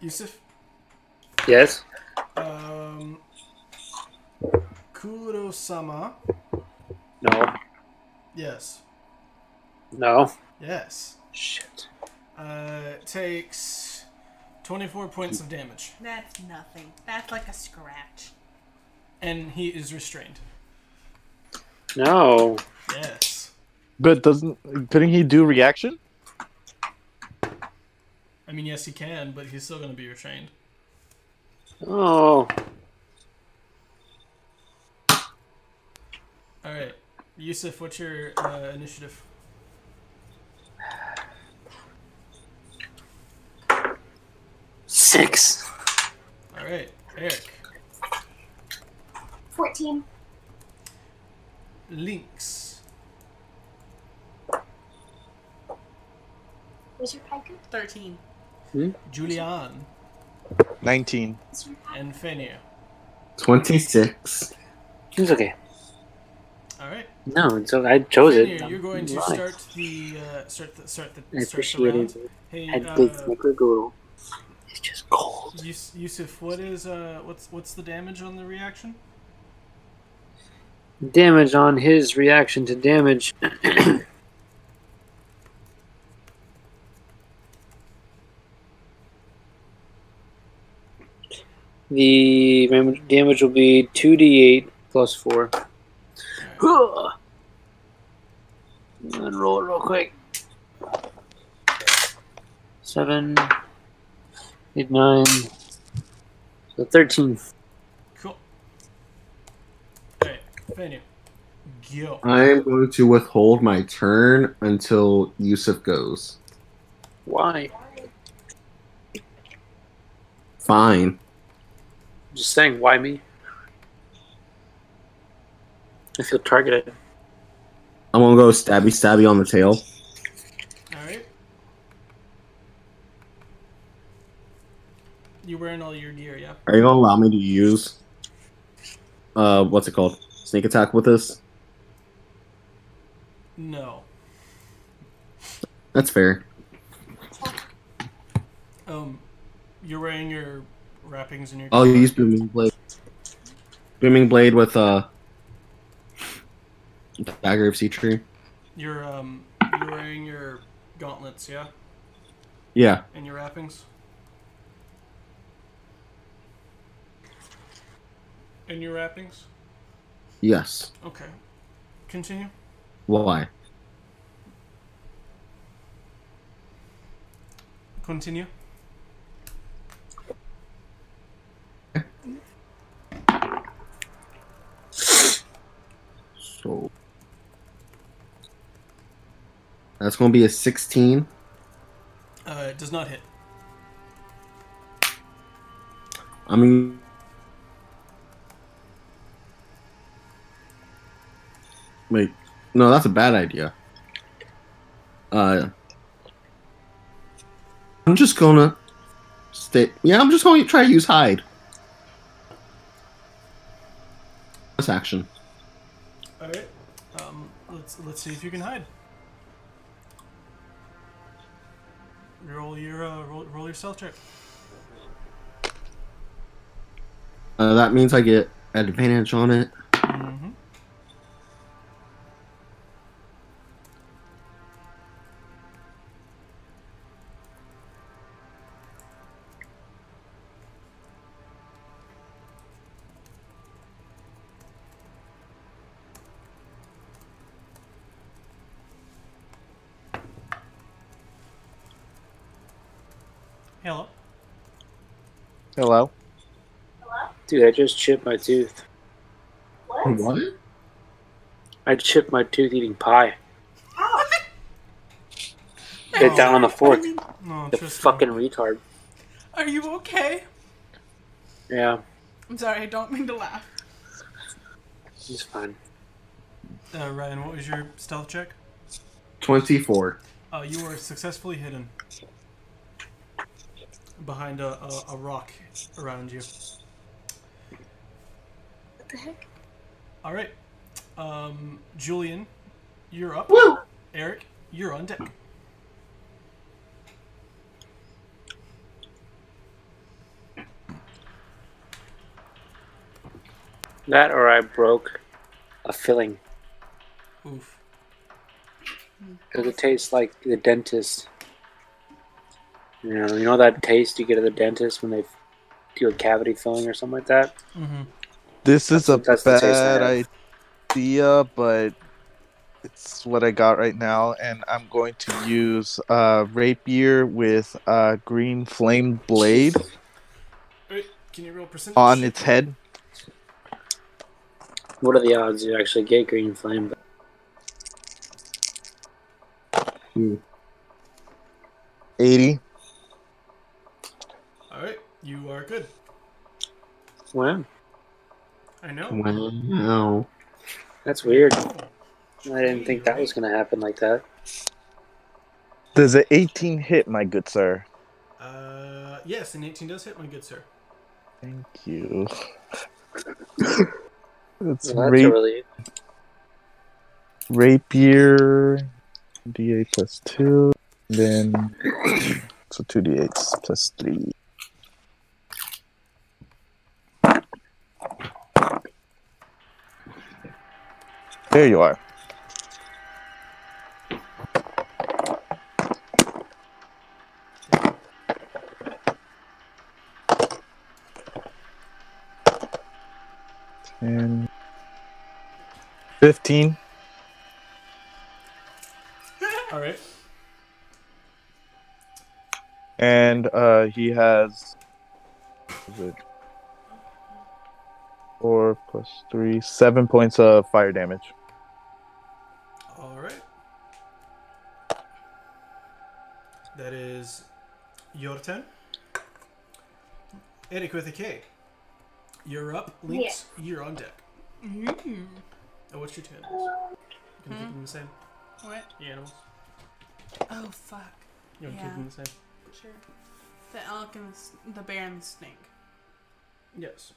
Yusuf. Yes. Um, Kurosama. No. Yes. No. Yes. Shit. Uh, takes 24 points of damage. That's nothing. That's like a scratch. And he is restrained. No. Yes. But doesn't couldn't he do reaction? I mean, yes, he can, but he's still going to be restrained. Oh. All right. Yusuf, what's your uh, initiative? Six. All right. Eric. 14. Lynx. Was your piker? 13. Hmm? Julian. 19. And Fenir. 26. It's okay. All right. No, it's okay. I chose it. Fenir, you're going to start the uh, start the start the I start the appreciate round. it. Hey, I'd uh, big snickerdoodle. It's just cold. Yus- Yusuf, what is uh what's what's the damage on the reaction? Damage on his reaction to damage. the damage will be 2d8 plus 4. And roll it real quick. Seven, eight, nine. So thirteen. Cool. Alright, Fanny. Go. I am going to withhold my turn until Yusuf goes. Why? Fine. Just saying, why me? I feel targeted. I'm gonna go stabby stabby on the tail. Alright. You're wearing all your gear, yeah? Are you gonna allow me to use uh what's it called? Sneak attack with this? No. That's fair. Um, you're wearing your wrappings and your. I'll use booming blade. Booming blade with uh dagger of sea tree. You're um, you're wearing your gauntlets, yeah, Yeah. and your wrappings. And your wrappings. Yes. Okay. Continue. Why? Continue. So that's gonna be a sixteen. Uh, it does not hit. I mean Wait, no, that's a bad idea. Uh I'm just gonna stay yeah, I'm just gonna try to use hide. This action. All right. Um, let's let's see if you can hide. Roll your uh, roll, roll your stealth check. Uh, that means I get advantage on it. Dude, I just chipped my tooth. What? What? I chipped my tooth eating pie. Ow. Hit down on the fork. No, The Tristan. fucking retard. Are you okay? Yeah, I'm sorry, I don't mean to laugh. he's fine. Uh, Ryan, what was your stealth check? Twenty-four. Uh, you are successfully hidden behind a, a, a rock around you. What the heck? All right. Um, Julian, you're up. Woo! Eric, you're on deck. That or I broke a filling. Oof. Because it tastes like the dentist. You know, you know that taste you get at the dentist when they do a cavity filling or something like that? Mm-hmm. This is a That's the taste I bad idea, but it's what I got right now, and I'm going to use uh, rapier with uh, green flame blade Wait, can you roll percentage? on its head. What are the odds you actually get green flame? Hmm. Eighty. All right, you are good. Wow, I know. Wow. that's weird. I didn't think that was going to happen like that. Does an 18 hit, my good sir? Uh, yes, an 18 does hit, my good sir. Thank you. it's Well, that's ra- a really rapier, d8 plus 2, then so 2d8s plus 3. There you are. Ten. Fifteen. All right. and uh, he has is it four plus three, seven points of fire damage. Your turn. Eric with a K. You're up. Lynx, you're on deck. Mm. Oh, what's your turn? You gonna keep them the same? What? The animals? Oh fuck. You wanna Yeah. keep them the same? Sure. The elk and the, the bear and the snake. Yes.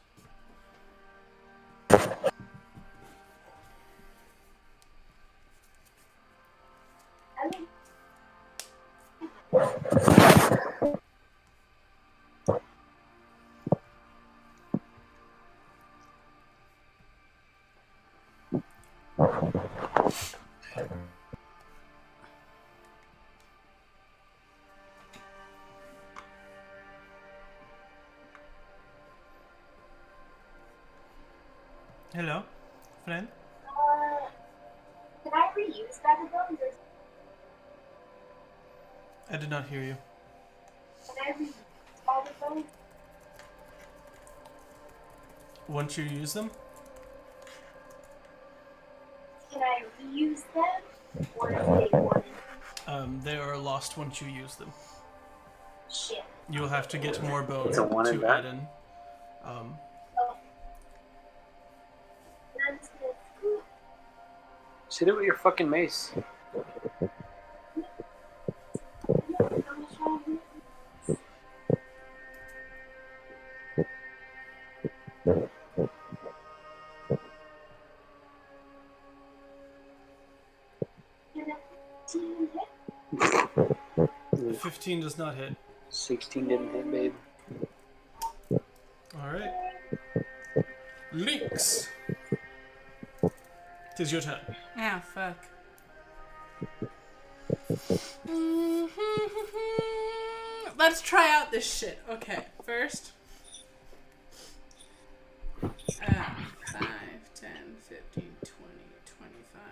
Not hear you. can I reuse Bag of Bones? Once you use them, Can I reuse them? Or is they one? um, they are lost once you use them. Shit. You will have to get more bone It's a one and to back? add in. Um, Then I'm just gonna scoop. Shoot it with your fucking mace. 16 does not hit. 16 didn't hit, babe. Alright. Lynx! Tis your turn. Ah, fuck. Let's try out this shit. Okay, first. Uh, 5, 10, 15, 20, 25,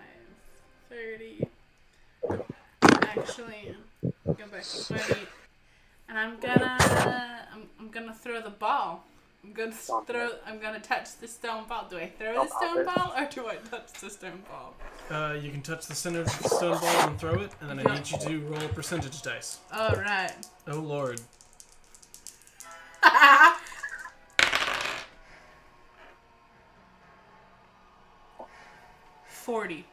30. Actually go back to 20. And I'm gonna, I'm, I'm gonna throw the ball. I'm gonna Stop throw, I'm gonna touch the stone ball. Do I throw Don't the stone bother. ball or do I touch the stone ball? Uh, you can touch the center of the stone ball and throw it, and then I need you to roll a percentage dice. Alright. Oh lord. Forty.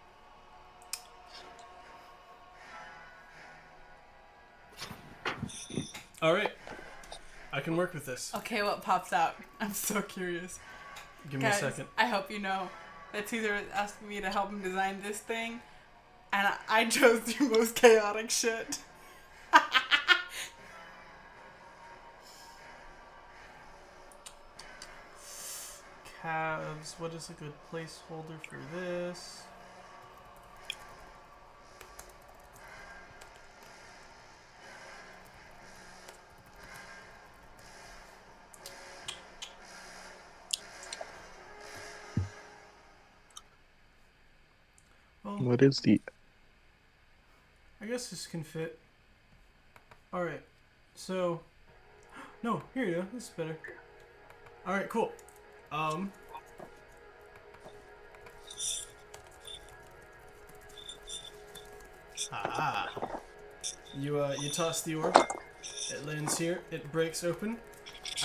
Alright. I can work with this. Okay, what pops out? I'm so curious. Give me Guys, a second. I hope you know that Caesar asked me to help him design this thing, and I, I chose the most chaotic shit. Calves. What is a good placeholder for this? What is the I guess this can fit. Alright, so. No, here you go. This is better. Alright, cool. Um. Ah. You, uh, you toss the orb. It lands here. It breaks open.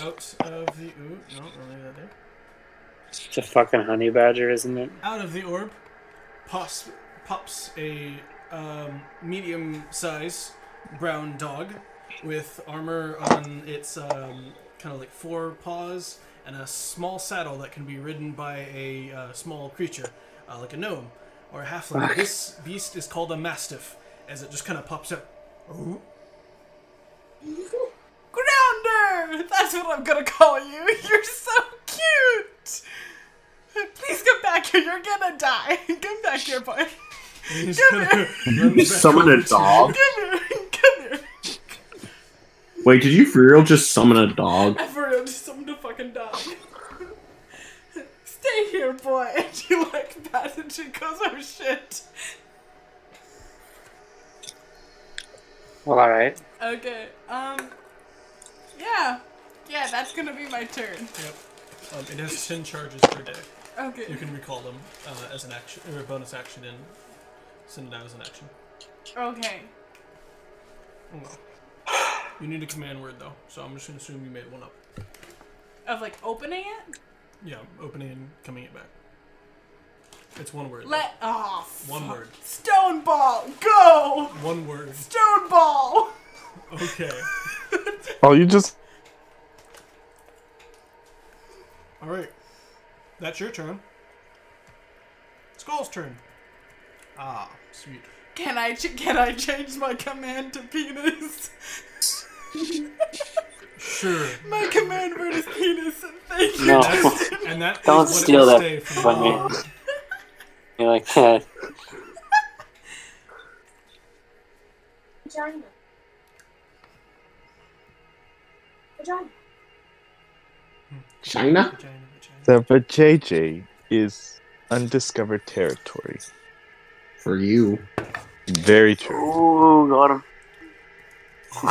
Out of the. Ooh, no, I'll leave that there. It's a fucking honey badger, isn't it? out of the orb pops, pops a um, medium size brown dog with armor on its um, kind of like four paws and a small saddle that can be ridden by a uh, small creature, uh, like a gnome or a halfling. Fuck. This beast is called a mastiff, as it just kind of pops up. Ooh. Grounder! That's what I'm gonna call you. You're so cute! Please come back here. You're gonna die. Come back here, boy. And he's gonna You back summon a dog? Come here. Come here. Wait, did you for real just summon a dog? I for real just summoned a fucking dog. Stay here, boy. And she like pats and she goes, oh shit. Well, all right. Okay. Um. Yeah. Yeah, that's gonna be my turn. Yep. Um, it has 10 charges per day. Okay. You can recall them uh, as an action or a bonus action and send it out as an action. Okay. Oh well. You need a command word though, so I'm just gonna assume you made one up. Of like opening it. Yeah, opening and coming it back. It's one word. Let. off. One fuck. word. Stone ball. Go. One word. Stone ball. Okay. Oh, you just All right. That's your turn. Skull's turn. Ah, sweet. Can I ch- can I change my command to penis? Sure. My command word is penis. Thank you. No. That's, and that is Don't what steal that from from me. You're like, eh, Vagina. Vagina. China? Vagina, vagina. the vajayjay is undiscovered territory. For you. Very true. ooh, got him.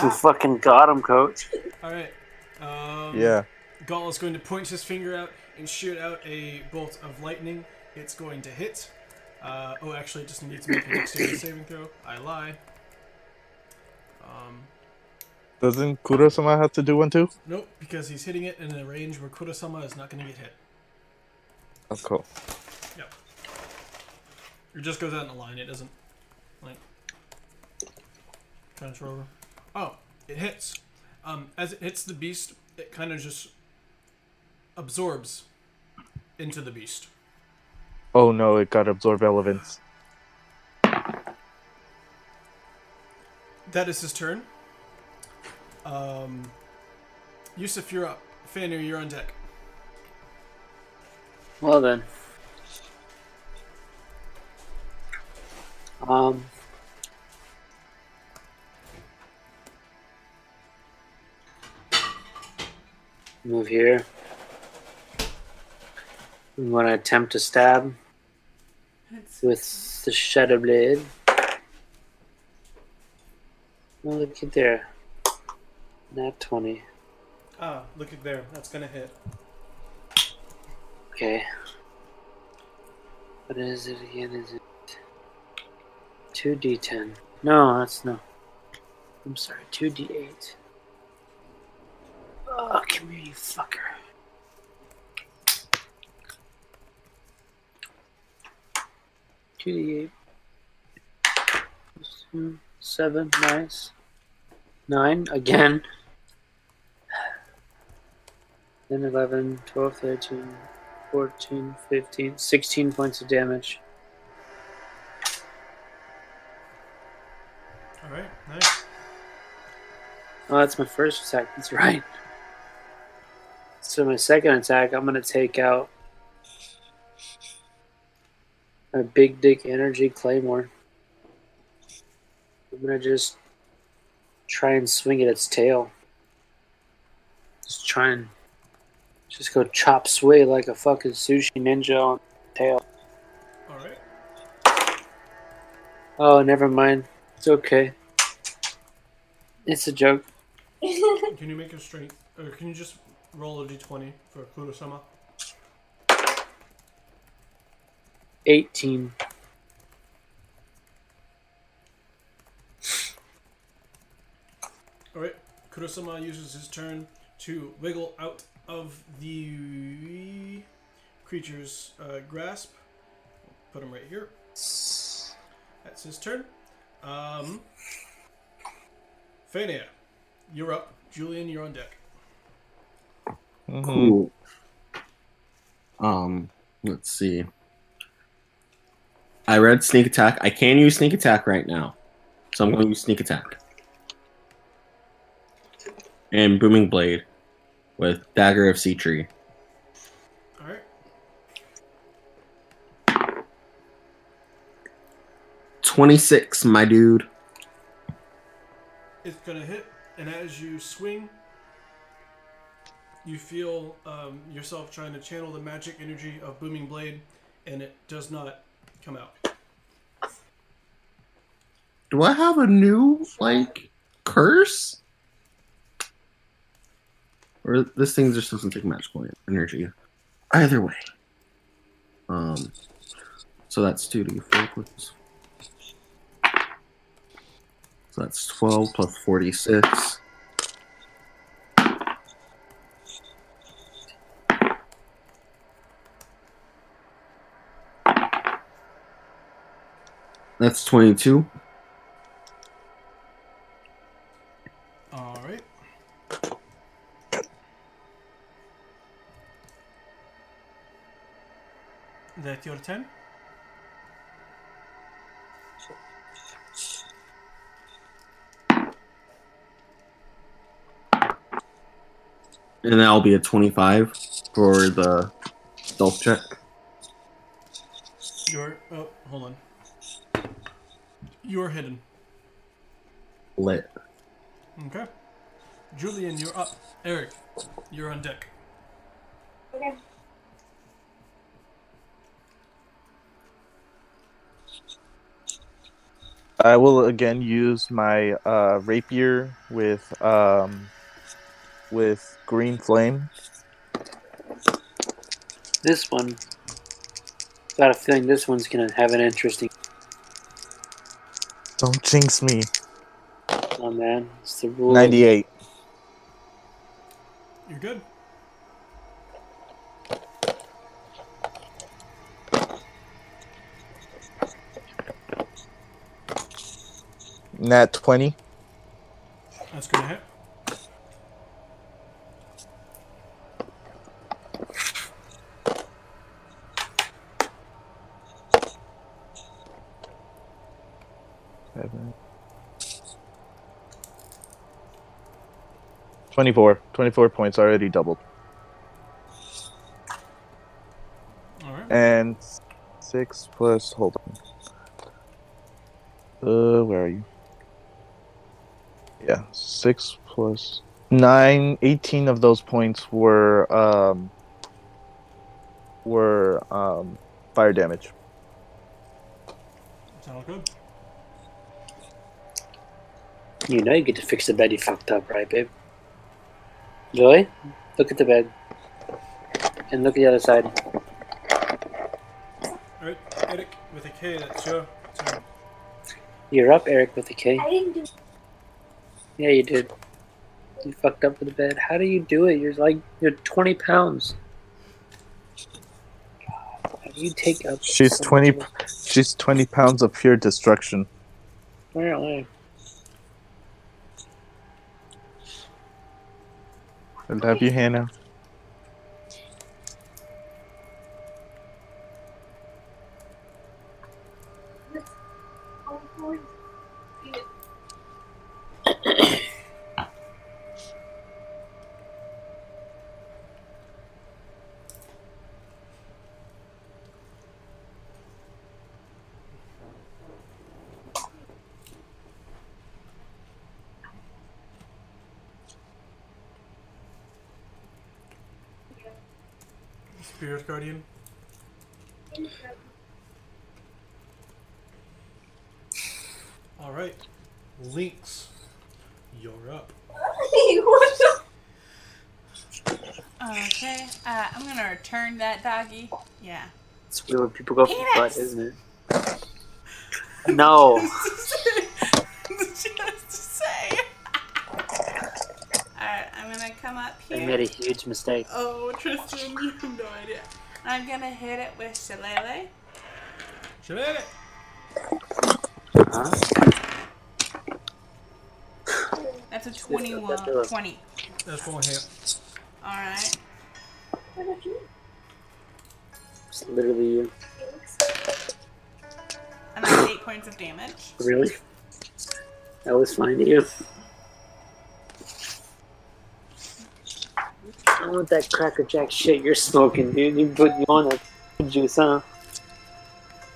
You fucking got him, coach. All right. Um, Yeah. Gal is going to point his finger out and shoot out a bolt of lightning. It's going to hit. Uh, oh, actually, it just needs to make a dexterity saving throw. I lie. Um, Doesn't Kurosama have to do one too? nope, because he's hitting it in a range where Kurosama is not going to get hit. Oh, cool. Yep. It just goes out in a line. It doesn't like transfer over. Oh, it hits. Um, as it hits the beast, it kind of just absorbs into the beast. Oh no, it got absorb elements. That is his turn. Um, Yusuf, you're up. Fania, you're on deck. Well then. Um. Move here. I'm gonna attempt to stab with the shadow blade. Oh, look at there. Nat 20. Ah, look at there. That's gonna hit. Okay. What is it again? Is it 2d10? No, that's no. I'm sorry, 2d8. Oh, come here, you fucker. Two D eight. Seven, nice. Nine again. Then 11, 12, 13, 14, 15, 16 points of damage. Right, nice. Oh, that's my first attack. That's right. So my second attack, I'm gonna take out a big dick energy claymore. I'm gonna just try and swing at its tail. Just try and just go chop sway like a fucking sushi ninja on the tail. All right. Oh, never mind. It's okay. It's a joke. Can you make a strength, or can you just roll a d20 for Kurosama? 18. All right. Kurosama uses his turn to wiggle out of the creature's uh, grasp. Put him right here. That's his turn. Um, Fania, you're up. Julian, you're on deck. Mhm. Cool. Um, let's see. I read sneak attack. I can use sneak attack right now, so I'm going to use sneak attack and booming blade with dagger of Sitri. All right. Twenty six, my dude. It's gonna hit, and as you swing, you feel um, yourself trying to channel the magic energy of Booming Blade, and it does not come out. Do I have a new like curse? Or this thing just doesn't take magical energy. Either way. Um so that's two D four plus so that's twelve plus forty six. That's twenty two. All right. That your turn. And that'll be a twenty five for the stealth check. You're. Oh, hold on. You're hidden. Lit. Okay. Julian, you're up. Eric, you're on deck. Okay. I will again use my uh, rapier with um, with green flame. This one. Got a feeling this one's gonna have an interesting. Don't jinx me. Oh man, it's the rule. Ninety-eight. You're good. Nat twenty. That's gonna hit. Seven. 24. 24 points already doubled. All right. And 6 plus. Hold on. Uh, where are you? Yeah, 6 plus. 9. 18 of those points were. Um, were um, fire damage. Sound good. You know you get to fix the bed you fucked up, right, babe? Joy, look at the bed. And look at the other side. All right, Eric with a K. That's your turn. You're up, Eric, with a K. I didn't do. Yeah, you did. You fucked up with the bed. How do you do it? You're like, you're 20 pounds. How do you take up. She's 20 She's 20 pounds of pure destruction. Apparently. I love you, Hannah. Spirit Guardian. All right, Lynx, you're up. what the? Okay, uh, I'm gonna return that doggy. Yeah. It's weird when people go for Penis. butt, isn't it? No. Just to say. Alright, I'm gonna come up here. I made a huge mistake. Oh, Tristan, you have no idea. I'm gonna hit it with Shillelagh. Shillelagh. Huh? That's a That's 21. 20. That's one hit. Alright. What about you? It's literally you. And that's 8 points of damage. Really? That was fine to you. I want that Cracker Jack shit you're smoking, dude. You put you on a juice, huh?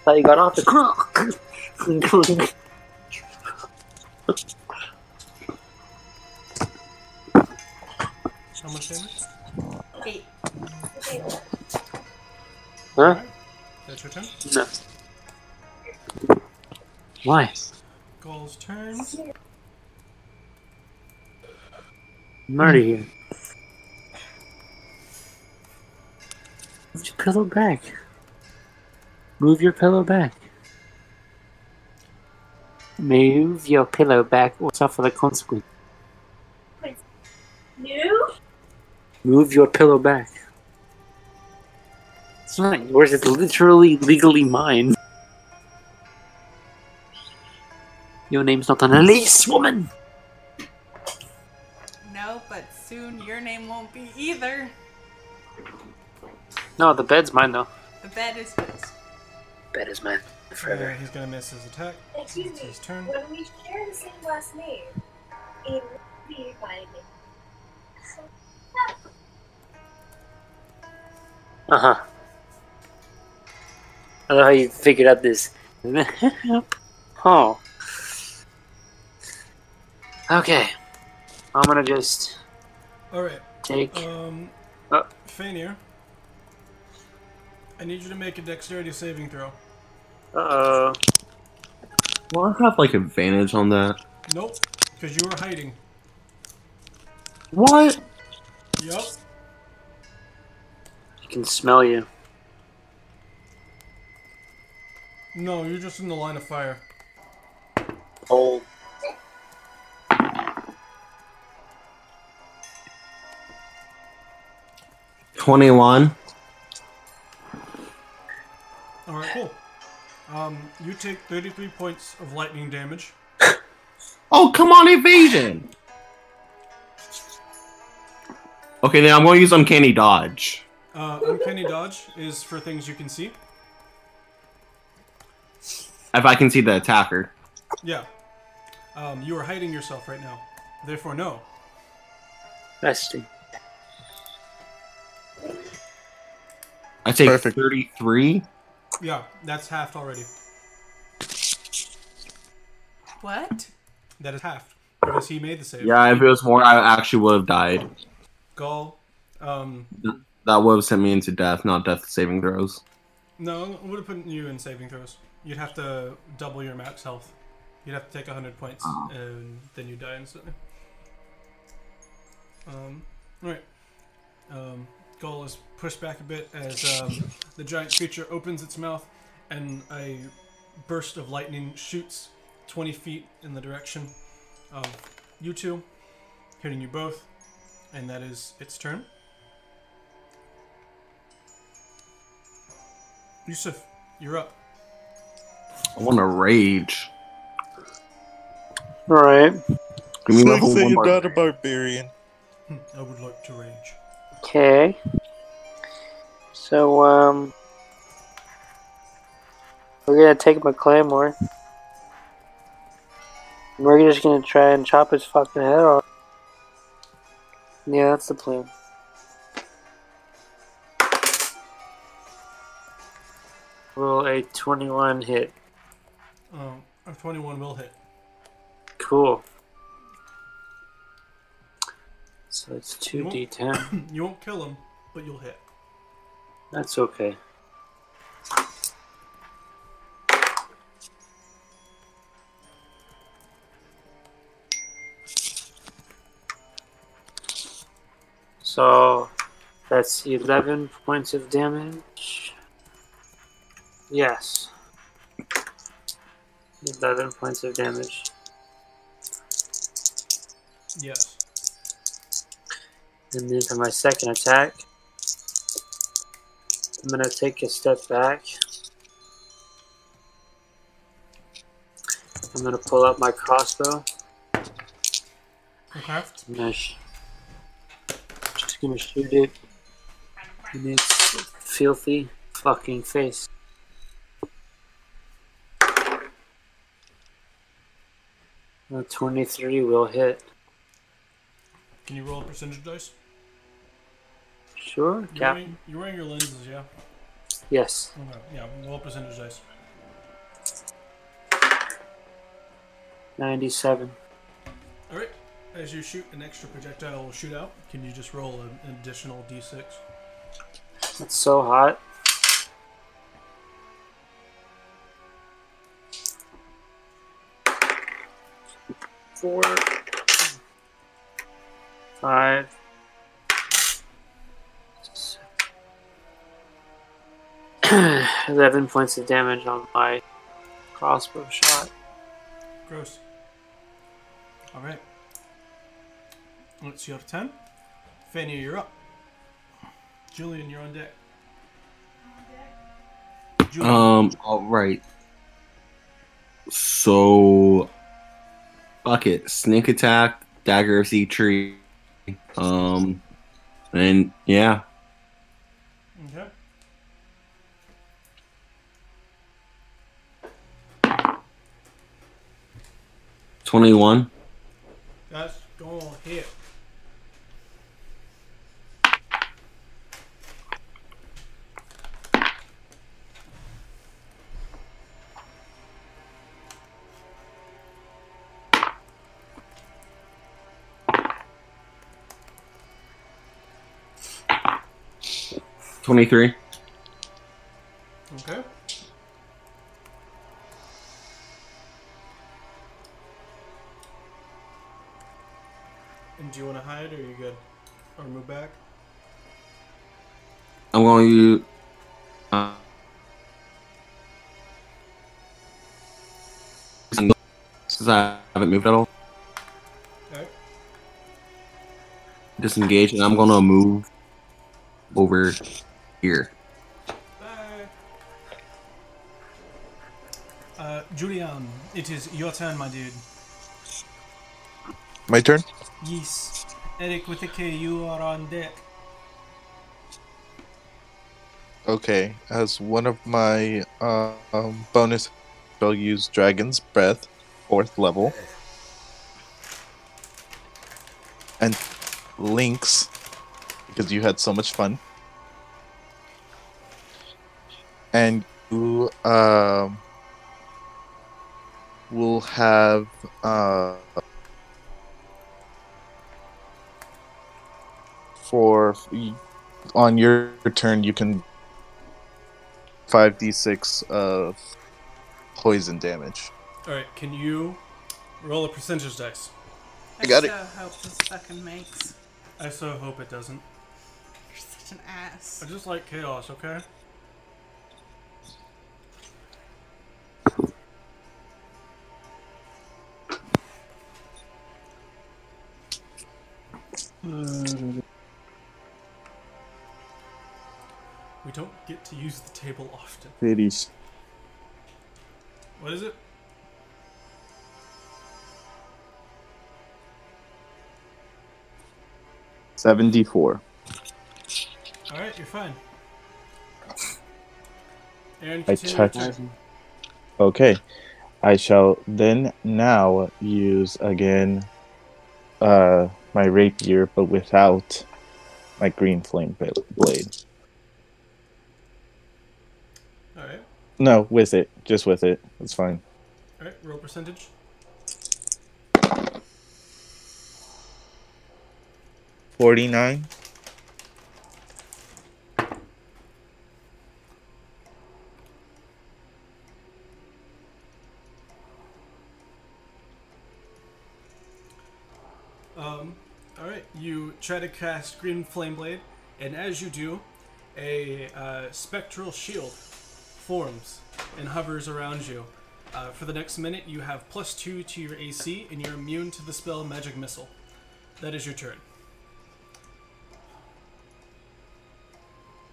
Thought you got off the crock. How much damage? 8. Huh? That's your turn. No. Why? Gal's turn. I'm here. Move your pillow back. Move your pillow back. Move your pillow back or suffer the consequence. New? Move your pillow back. It's not yours, it's literally legally mine. Your name's not on a lease, woman! No, but soon your name won't be either. No, the bed's mine though. The bed is his. Bed is mine. Uh, Forever. he's gonna miss his attack. Excuse It's me. his turn. When we share the same last name, it would be my name. Uh huh. I love how you figured out this. oh. Okay. I'm gonna just Alright. take. Um, Uh. Fainir, I need you to make a dexterity saving throw. Uh oh. Well, I have like advantage on that. Nope, because you were hiding. What? Yup. I can smell you. No, you're just in the line of fire. Oh. Twenty-one. Alright, cool. Um, you take 33 points of lightning damage. Oh, come on, evasion. Okay, then I'm going to use uncanny dodge. Uh, uncanny dodge is for things you can see. If I can see the attacker. Yeah. Um, you are hiding yourself right now. Therefore, no. Resting. I take Perfect. thirty-three. Yeah, that's halved already. What? That is half because he made the save. Yeah, if it was more, I actually would have died. Gal. Um, That would have sent me into death, not death saving throws. no, it would have put you in saving throws. You'd have to double your max health. You'd have to take 100 points, and then you die instantly. Um, right. Um, Gal is pushed back a bit as um, the giant creature opens its mouth, and a burst of lightning shoots 20 feet in the direction of you two, hitting you both, and that is its turn. Yusuf, you're up. I want to rage. Alright. Give me It's like level one. you're not a barbarian. Hmm, I would like to rage. Okay. So, um. We're gonna take my claymore. We're just gonna try and chop his fucking head off. Yeah, that's the plan. Will a 21 hit? Um, a 21 will hit. Cool. So it's 2d10. you won't kill him, but you'll hit. That's okay. So that's 11 points of damage. Yes. 11 points of damage. Yes. And then for my second attack, I'm gonna take a step back. I'm gonna pull out my crossbow. Okay. I'm gonna just gonna shoot it in its filthy fucking face. A 23 will hit. Can you roll a percentage dice? Sure, You're Cap. wearing, you're wearing your lenses, yeah? Yes. Okay. Yeah, roll a percentage dice. 97. Alright. As you shoot, an extra projectile shoot out. Can you just roll an additional d6? It's so hot. Four. Five. Eleven points of damage on my crossbow shot. Gross. Alright. It's your turn. Fania, you're up. Julian, you're on deck. Julian. Um. All right. So, fuck it. Sneak attack, dagger of Sitri. Um, and yeah, Okay. twenty-one. 23. Okay. And do you want to hide or are you good? Or move back? I'm going to. Uh, since I haven't moved at all. Okay. Disengage, and I'm going to move over here. Uh, Julian, it is your turn, my dude. My turn. Yes. Eric with the K, you are on deck. Okay, as one of my uh, um, bonus, I'll use Dragon's Breath, fourth level, and Lynx, because you had so much fun, and you um, will have uh, for on your turn you can 5d6 of poison damage. Alright, can you roll a percentage dice? I got it. so hope this fucking makes. I so hope it doesn't. You're such an ass. I just like chaos, okay? We don't get to use the table often. Cities. What is it? Seventy-four. Alright, you're fine. Aaron, I touch- Okay. I shall then now use again uh my rapier but without my green flame blade. Alright, No, with it. Just with it. It's fine. alright, roll percentage. Forty-nine. Um, alright, you try to cast Green Flame Blade, and as you do, a uh, spectral shield forms and hovers around you. Uh, for the next minute, you have plus two to your AC, and you're immune to the spell Magic Missile. That is your turn.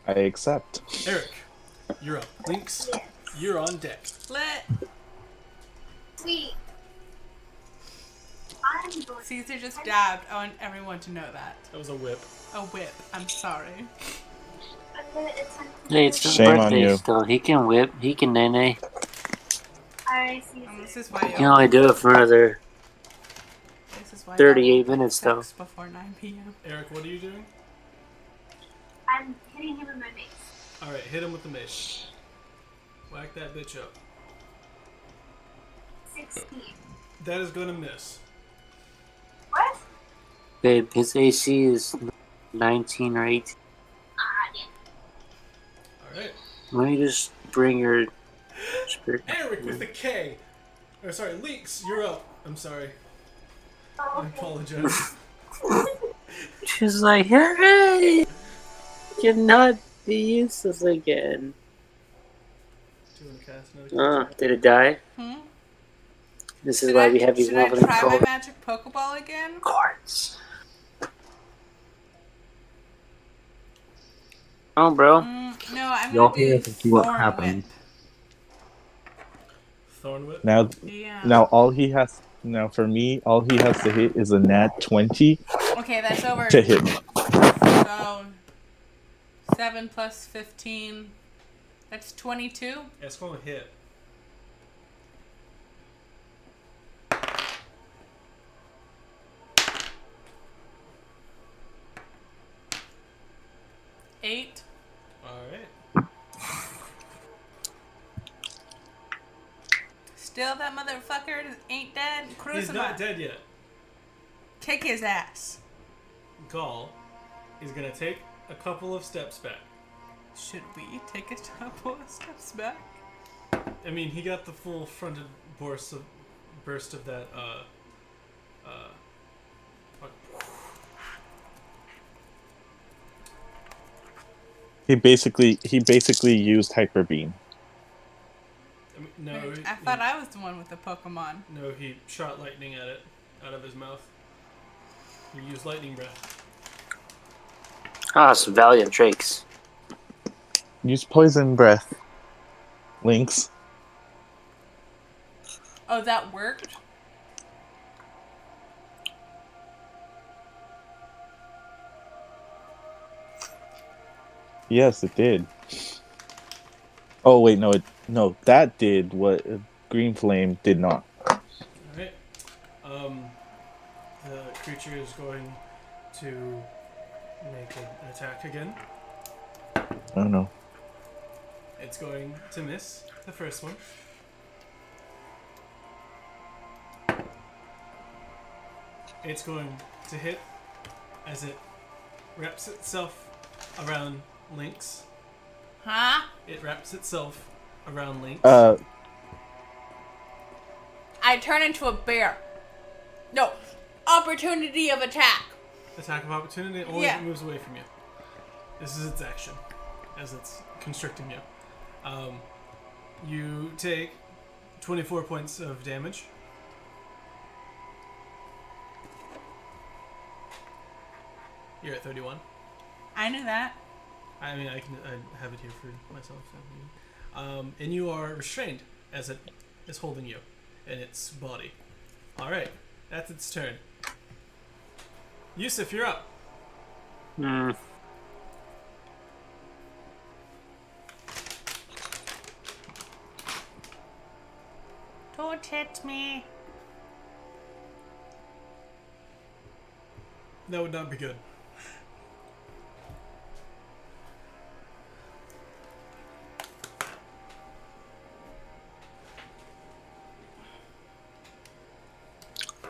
I accept. Eric, you're up. Lynx, you're on deck. Let Sweet. I'm going Caesar just dabbed. I want everyone to know that. That was a whip. A whip. I'm sorry. I'm gonna attempt to Hey, it's his Shame on birthday you. still. He can whip. He can nay I see. And this is why He you can only do it for another. this is why 38 minutes, though. sex before 9 p.m. Eric, what are you doing? I'm hitting him with my mace. Alright, hit him with the mace. Whack that bitch up. 16. That is gonna miss. What? Babe, his AC is 19 or 18. Ah, damn. Alright. Let me just bring your spirit. Eric with the K. Or sorry, Leaks, you're up. I'm sorry. I Oh, okay. apologize. She's like, hooray! Cannot be useless again. Do you want to cast another? Uh, did it die? Hmm? This is Should why I, we have these should I try my magic Pokeball again? cards. Oh, bro. Mm, no, I'm Y'all gonna hear do see what Thorn happens. Thorn whip. Now, Yeah. now all he has now for me, all he has to hit is a nat twenty Okay, that's over. to hit me. So, 7 plus 15. That's 22. Yeah, it's going to hit. Still, that motherfucker ain't dead. He's not dead yet. Kick his ass. Gal is gonna take a couple of steps back. Should we take a couple of steps back? I mean, he got the full fronted burst of burst of that. Uh, uh, fuck. He basically he basically used hyper beam. I no, Wait, he, I thought I was the one with the Pokemon. no, he shot lightning at it out of his mouth. He used lightning breath. Ah, some valiant drakes. Use poison breath. Lynx. Oh, that worked? Yes, it did. Oh wait, no, it no that did what Green Flame did not. Alright. Um, the creature is going to make an attack again. Oh no. It's going to miss the first one. It's going to hit as it wraps itself around Lynx. Huh? It wraps itself around Lynx. Uh, I turn into a bear. No. Opportunity of attack. Attack of opportunity only Yeah. it moves away from you. This is its action as it's constricting you. Um, you take 24 points of damage. You're at 31. I knew that. I mean, I can I have it here for myself. so, Um, and you are restrained as it is holding you in its body. All right, that's its turn. Yusuf, you're up. Hmm. Don't hit me. That would not be good.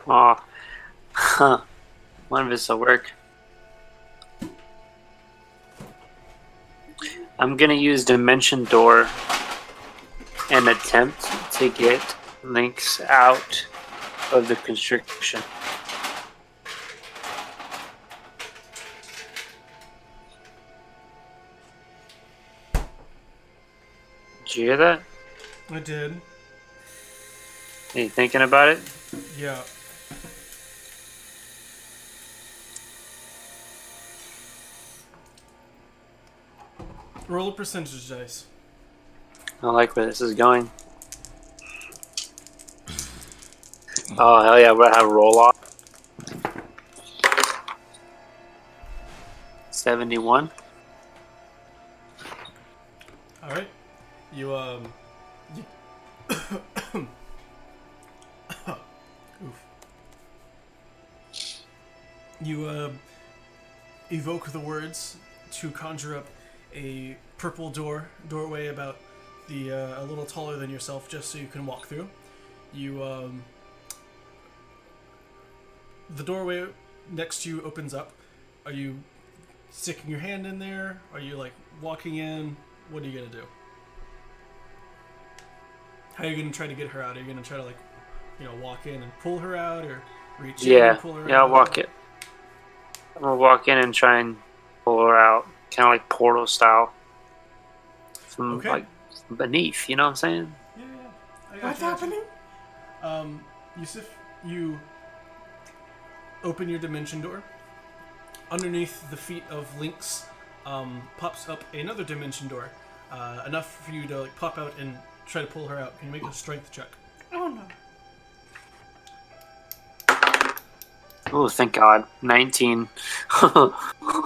Aw. Huh. One of this will work. I'm gonna use Dimension Door and attempt to get Lynx out of the constriction. Did you hear that? I did. Are you thinking about it? Yeah. Roll a percentage dice. I like where this is going. Oh hell yeah, we're gonna have a roll off. Seventy-one. All right. You um. You Oof. You uh, evoke the words to conjure up a purple door doorway about the uh, a little taller than yourself, just so you can walk through. You um. The doorway next to you opens up. Are you sticking your hand in there? Are you like walking in? What are you gonna do? How are you gonna try to get her out? Are you gonna try to like, you know, walk in and pull her out, or reach in Yeah, and pull her yeah, I'll walk it. I'm gonna walk in and try and pull her out, kind of like portal style, from Okay. like beneath. You know what I'm saying? Yeah, yeah. I got What's you, you. happening? Um, Yusuf, you open your dimension door. Underneath the feet of Lynx um, pops up another dimension door, uh, enough for you to like pop out and try to pull her out. Can you make a strength check? Oh no. Oh, thank God, 19.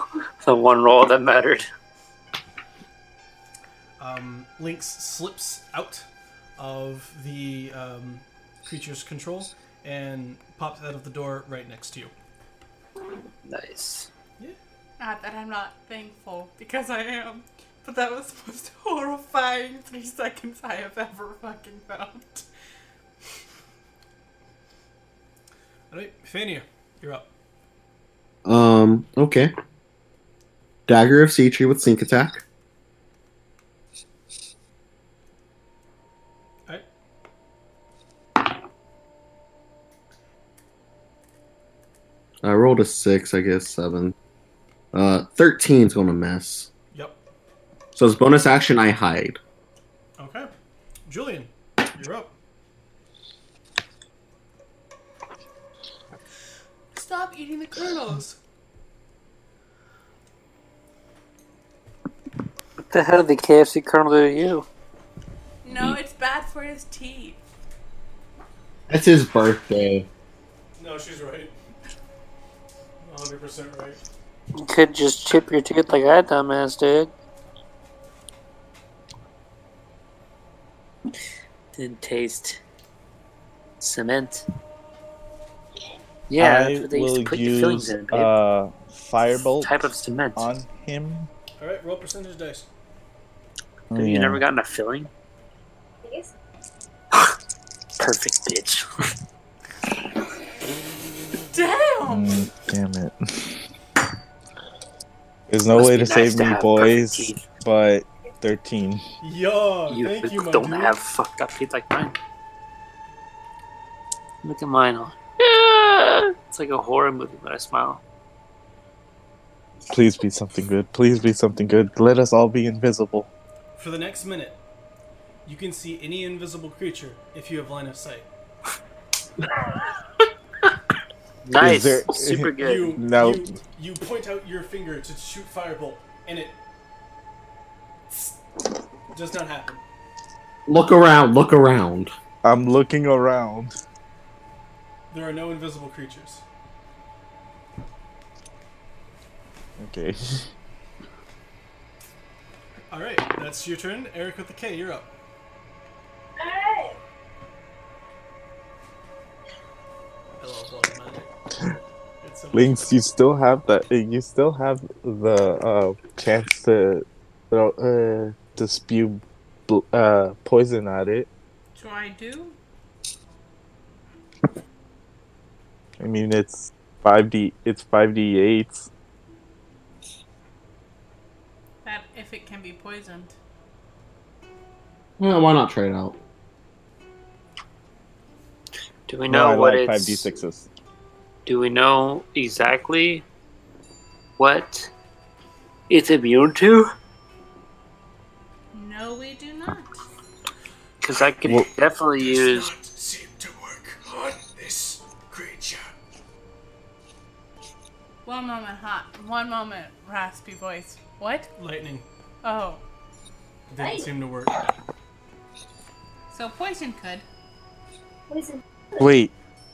the one roll that mattered. Um, Lynx slips out of the um, creature's control and pops out of the door right next to you. Nice. Not that I'm not thankful, because I am. But that was the most horrifying three seconds I have ever fucking felt. Alright, Fania, you're up. Um, okay. Dagger of Sitri with Sneak Attack. Alright. I rolled a six, I guess seven. Uh, 13's gonna miss. Yep. So as bonus action, I hide. Okay. Julian, you're up. Stop eating the kernels. The hell did the KFC Colonel do to you? No, it's bad for his teeth. That's his birthday. No, she's right. 100% right. You could just chip your teeth like I dumbass did. Didn't taste cement. Yeah, I that's what they used to put your fillings in, babe. uh, firebolt type of cement. on him. Alright, roll percentage dice. Oh, Have you never gotten a filling? Yes. Perfect, bitch. Damn! Mm, damn it. There's no way to nice save to me, boys. But 13. Yo, You, thank you, don't dude. have fucked up teeth like mine. Look at mine. all- Yeah. It's like a horror movie, but I smile. Please be something good. Please be something good. Let us all be invisible. For the next minute, you can see any invisible creature if you have line of sight. Nice. there- Super good. You, No. you, you point out your finger to shoot firebolt, and it does not happen. Look around, look around. I'm looking around. There are no invisible creatures. Okay. All right, that's your turn. Eric with the K, you're up. Alright. Hello, blood magic. It's Lynx, you still have that. You still have the uh, chance to throw, uh, to spew bl- uh, poison at it. So I do? I mean, it's five d. It's five d eights. That if it can be poisoned. Well, why not try it out? Do we know I what like it's? five d sixes. Do we know exactly what it's immune to? No, we do not. Because I could Well- definitely use. seem to work on this creature. One moment, hot. One moment, raspy voice. What? Lightning Oh, didn't seem to work. so poison could. Poison. Wait,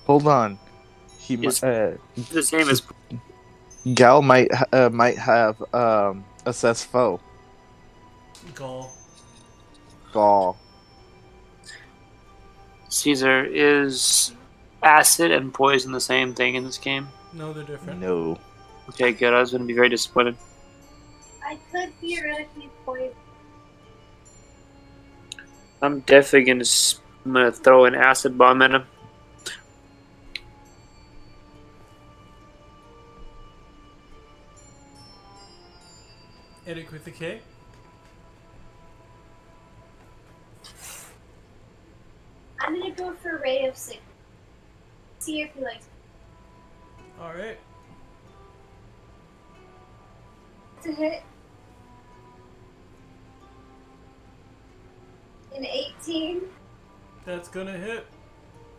hold on. He mi- Is- uh, The same as Gal might uh, might have um assess foe. Gall. Gaul. Caesar. Is acid and poison the same thing in this game? No, they're different. No. Okay, good. I was going to be very disappointed. I could theoretically poison. I'm definitely going to. I'm going to throw an acid bomb at him. Eric with the K. I'm gonna go for Ray of Sickness. See if he likes All right. to hit. An 18. That's gonna hit.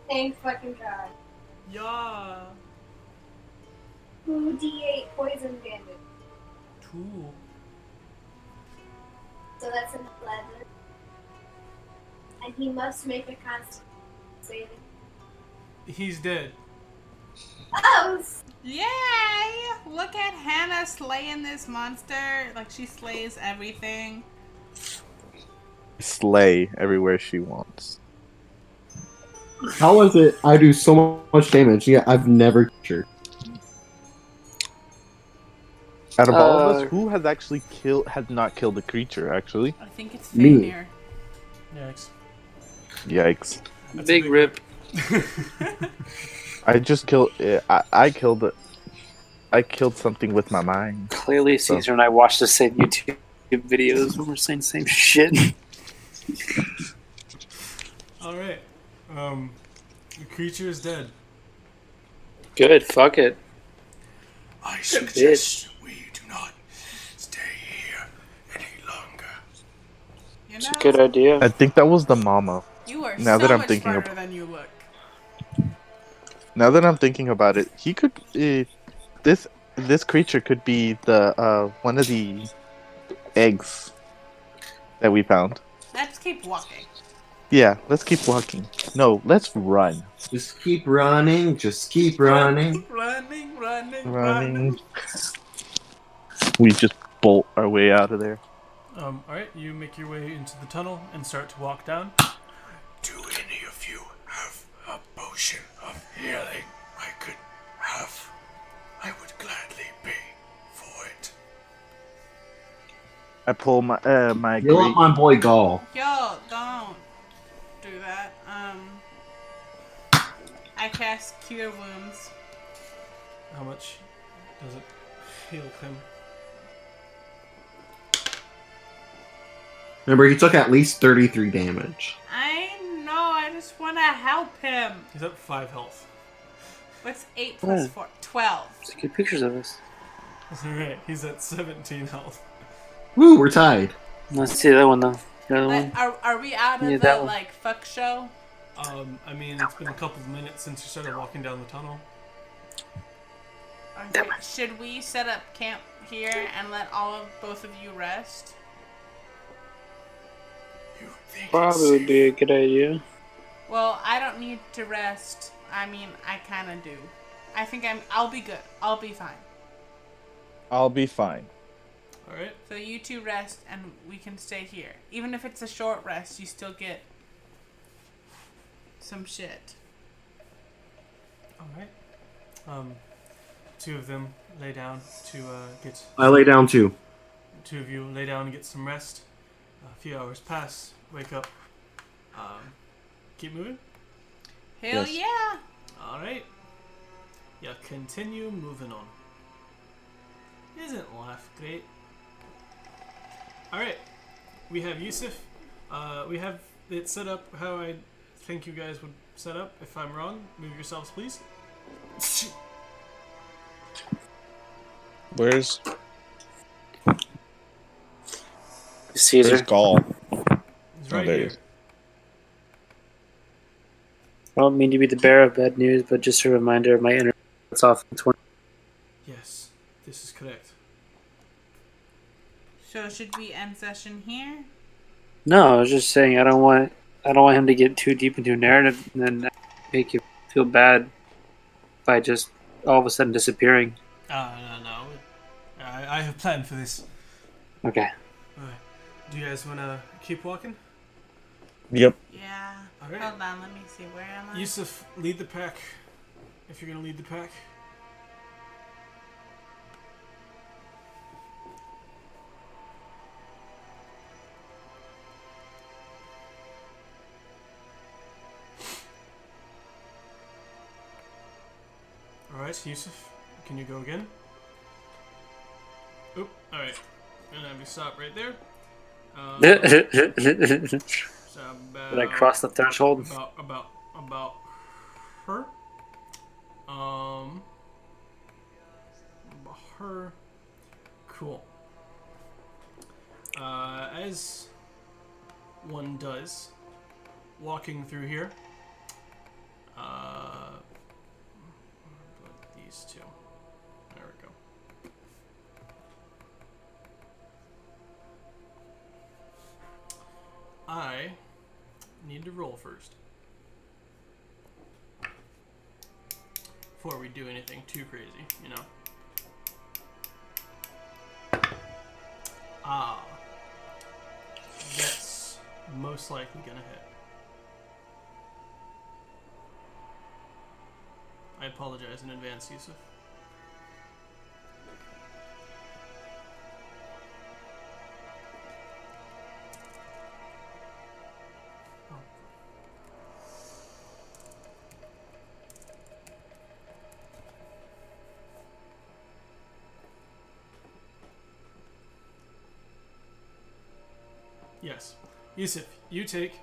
Thank fucking god. Yeah. Two D8 poison damage. Two. So that's an 11. And he must make a constant saving. He's dead. Oh! s- Yay! Look at Hannah slaying this monster. Like she slays everything. Slay everywhere she wants. How is it I do so much damage? Yeah, I've never sure. Out of all of Uh, us, who has actually killed has not killed a creature? Actually, I think it's Me. Fania. Yikes. yikes! That's a Big rip. I just killed. uh, I, I killed it. I killed something with my mind. Clearly, Caesar and I watched the same YouTube videos when we're saying the same shit. All right. Um, the creature is dead. Good, fuck it. I suggest we do not stay here any longer. You It's know, a good idea. I think that was the mama. you are now so that I'm much thinking smarter ab- than you look. Now that I'm thinking about it, he could. Uh, this this creature could be the uh, one of the eggs that we found. Let's keep walking. Yeah, let's keep walking. No, let's run. Just keep running, just keep running. Running, running, running. Running. We just bolt our way out of there. Um, all right. You make your way into the tunnel and start to walk down. Do any of you have a potion of healing? I pull my uh, my You want my boy Gal. Yo, don't do that. Um, I cast Cure Wounds. How much does it heal him? Remember, he took at least 33 damage. I know. I just want to help him. He's at five health. What's eight plus Oh. four? Twelve. Let's pictures of us. All right. He's at 17 health. Woo, we're tied. Let's see that one though. The other one. are, are we out of Yeah, the one. like fuck show? Um, I mean, it's been a couple of minutes since you started walking down the tunnel. Okay, Should we set up camp here and let all of both of you rest? Probably would be a good idea. Well, I don't need to rest. I mean, I kind of do. I think I'm. I'll be good. I'll be fine. I'll be fine. All right. So you two rest, and we can stay here. Even if it's a short rest, you still get some shit. All right. Um, two of them lay down to uh, get. I lay down too. Two of you lay down and get some rest. A few hours pass. Wake up. Um, keep moving. Hell Yes. yeah! All right. Yeah, continue moving on. Isn't life great? All right. We have Yusuf. Uh, we have it set up how I think you guys would set up. If I'm wrong, move yourselves, please. Where's Caesar. Where's Gal? He's Oh, there he here. is. I don't mean to be the bearer of bad news, but just a reminder of my inner. It's off in 20. Yes, this is correct. So should we end session here? No, I was just saying I don't want I don't want him to get too deep into a narrative and then make you feel bad by just all of a sudden disappearing. Ah, no, no. I, I have planned for this. Okay. Alright. Do you guys want to keep walking? Yep. Yeah. Alright. Hold on. Let me see. Where am I? Yusuf, lead the pack. If you're gonna lead the pack. Alright, Yusuf, can you go again? Oop, alright. Gonna have you stop right there. Um, Did I cross the threshold? about about about her. Um, about her. Cool. uh, as one does, walking through here, uh, these two. There we go. I need to roll first. Before we do anything too crazy, you know. Ah. That's most likely gonna hit. I apologize in advance, Yusuf. Yes. Yusuf, you take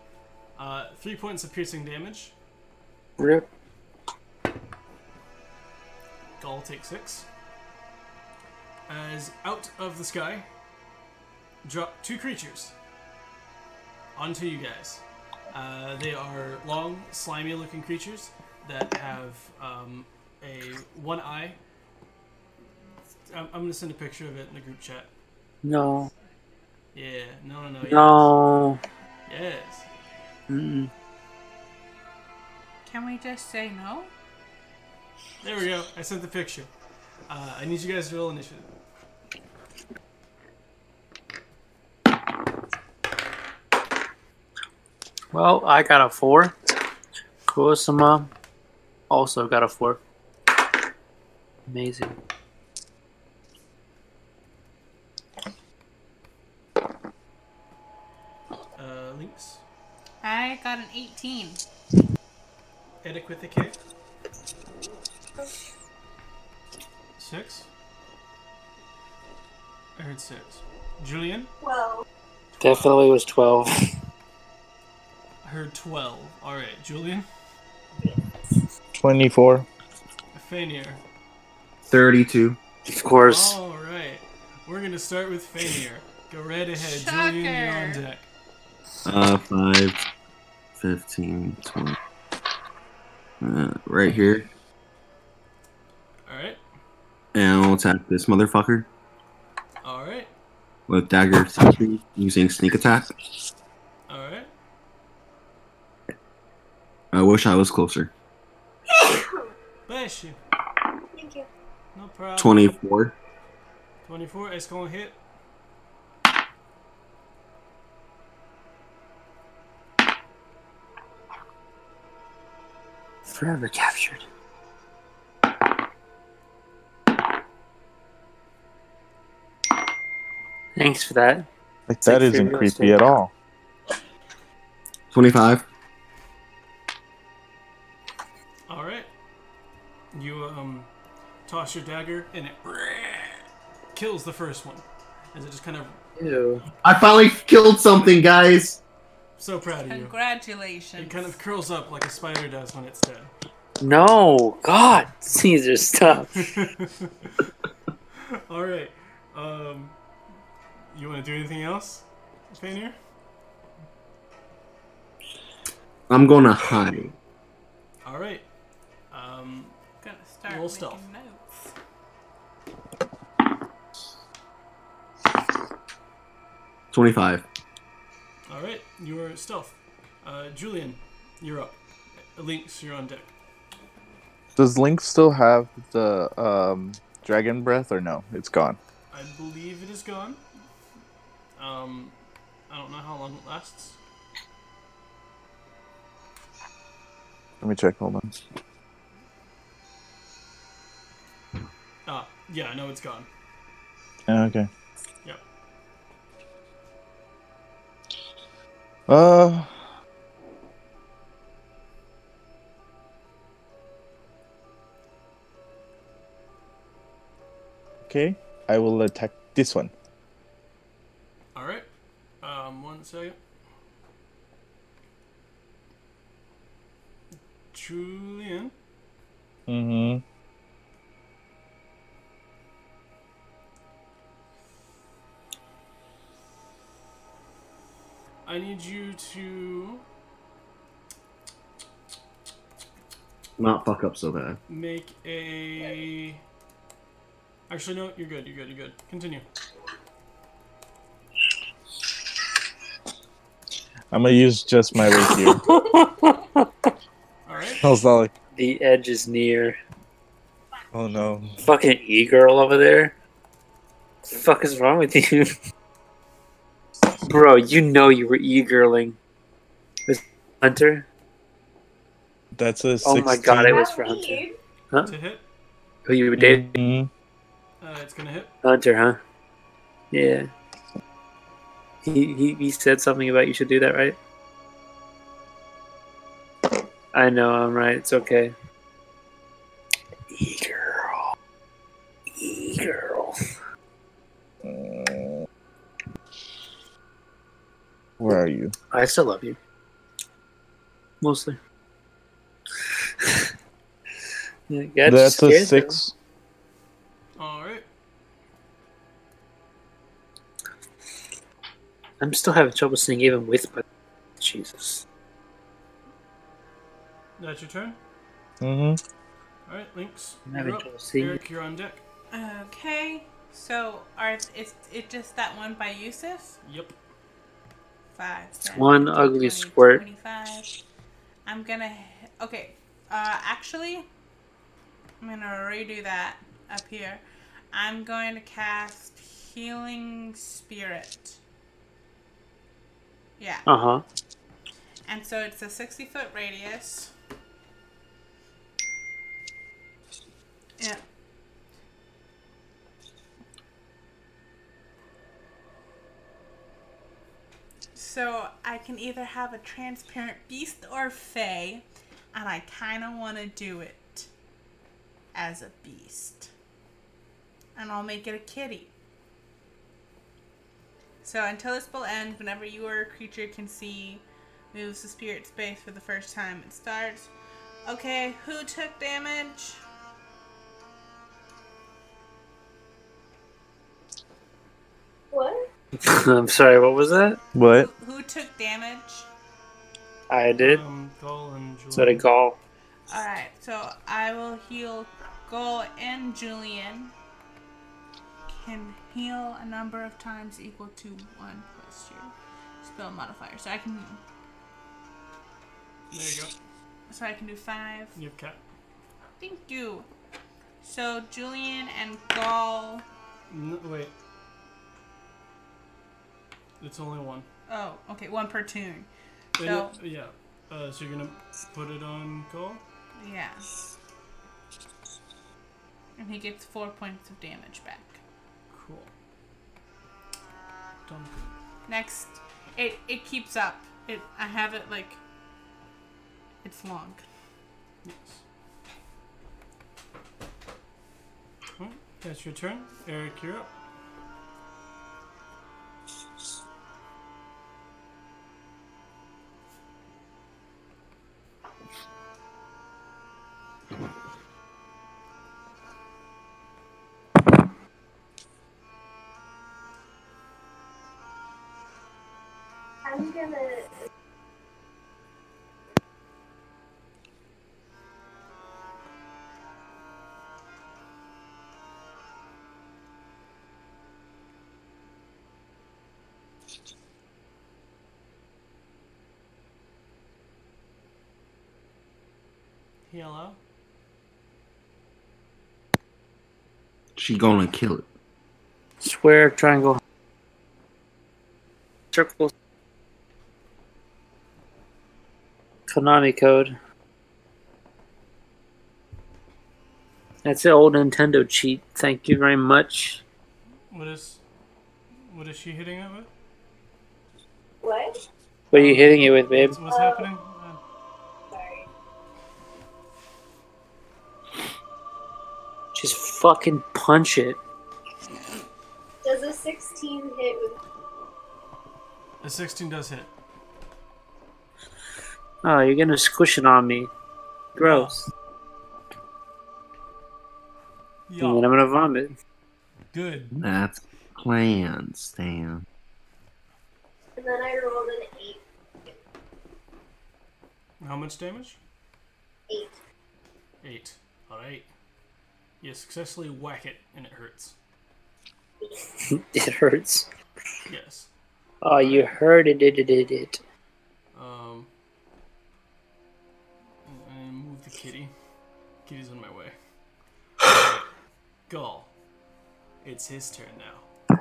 uh, three points of piercing damage. Rip. Gal takes six. As out of the sky drop two creatures onto you guys. Uh, they are long, slimy-looking creatures that have um, a one eye. I'm, I'm gonna send a picture of it in the group chat. No. Yeah, no, no, no. yes. No. Yes. Mm. Can we just say no? There we go. I sent the picture. Uh, I need you guys to roll initiative. Well, I got a four. Kurosama also got a four. Amazing. Uh, Lynx. I got an 18. Edic with a K. Definitely was 12. I heard twelve. All right, Julian. 24. Fania. 32. Of course. All right. We're gonna start with Fania. Go right ahead, Julian. You're on deck. Uh, 5, 15, 20. Uh, right here. All right. And I'll attack this motherfucker All right. With dagger Sitri using sneak attack. All right. I wish I was closer. Bless you. thank you. No problem. 24. 24. It's gonna hit. Forever captured. Thanks for that. Like that like isn't creepy at all. 25. All right. You um toss your dagger and it kills the first one. As it just kind of Ew. I finally killed something, guys. so proud of you. Congratulations. It kind of curls up like a spider does when it's dead. No. God. Caesar, stop. All right. Um, you want to do anything else, Fania? I'm gonna hide. All right. Um, Gonna start Roll stealth. notes. 25. all right. You are stealth. Uh, Julian, you're up. Lynx, you're on deck. Does Link still have the um, dragon breath or no? It's gone. I believe it is gone. Um, I don't know how long it lasts. Let me check. Hold on. Ah, yeah, I know it's gone. Yeah, Okay. Yep. Uh. Okay, I will attack this one. All right. One second. Julian. Mm-hmm. I need you to Not fuck up so bad. make a. Actually, no, you're good. You're good. You're good. Continue. I'm gonna use just my rapier. All right. How's that like? The edge is near. Oh no. Fucking e girl over there. What the fuck is wrong with you? Bro, you know you were e girling. With Hunter? That's a. Oh my god, it was for Hunter. Huh? To hit. Who you were dating? Mhm. Uh, it's gonna hit. Hunter, huh? Yeah. He, he he said something about you should do that, right? I know, I'm right. It's okay. E girl. E girl. Uh, Where are you? I still love you. Mostly. yeah, That's a six right. I'm still having trouble seeing even with my. Jesus. That's your turn. Mm-hmm. All right, Lynx. I'm You're having up. trouble seeing. Eric, you're on deck. Okay. So are it's it just that one by Yusuf? Yep. Five. 10, One 15, ugly 20, squirt. 25. I'm gonna. Okay. Uh, actually, I'm gonna redo that up here. I'm going to cast Healing Spirit. Yeah. Uh huh. And so it's a 60 foot radius. Yeah. So I can either have a transparent beast or fey, and I kind of want to do it as a beast. And I'll make it a kitty. So until this spell ends, whenever you or a creature can see moves the spirit space for the first time, it starts. Okay, who took damage? What? I'm sorry, what was that? What? Who, who took damage? I did. Um, Gal and Julian. So did Gal. Alright, so I will heal Gal and Julian. Can heal a number of times equal to 1 plus your spell modifier. So I can There you go. so I can do 5. You have cat. Thank you. So Julian and Gal No, wait. It's only one. Oh, okay, one per tune. So- it- yeah. Uh, so you're gonna put it on Gal. Yeah. And he gets four points of damage back. Done. Next, it it keeps up. It I have it like it's long. Yes. That's your turn. Eric, you're up. Hello. She gonna kill it. Square, triangle, circle. Konami code. That's the old Nintendo cheat. Thank you very much. What is what is she hitting it with? What? What are you hitting it with, babe? What's, what's happening? Fucking punch it. Does a 16 hit with. a 16 does hit. Oh, you're gonna squish it on me. Gross. And then I'm gonna vomit. Good. That's plan, Stan. And then I rolled an 8. how much damage? Eight. Eight. Alright. You successfully whack it and it hurts. it hurts. Yes. Oh, you heard it, it, it, it, it. Um. And move the kitty. Kitty's in my way. Alright. Gal. It's his turn now.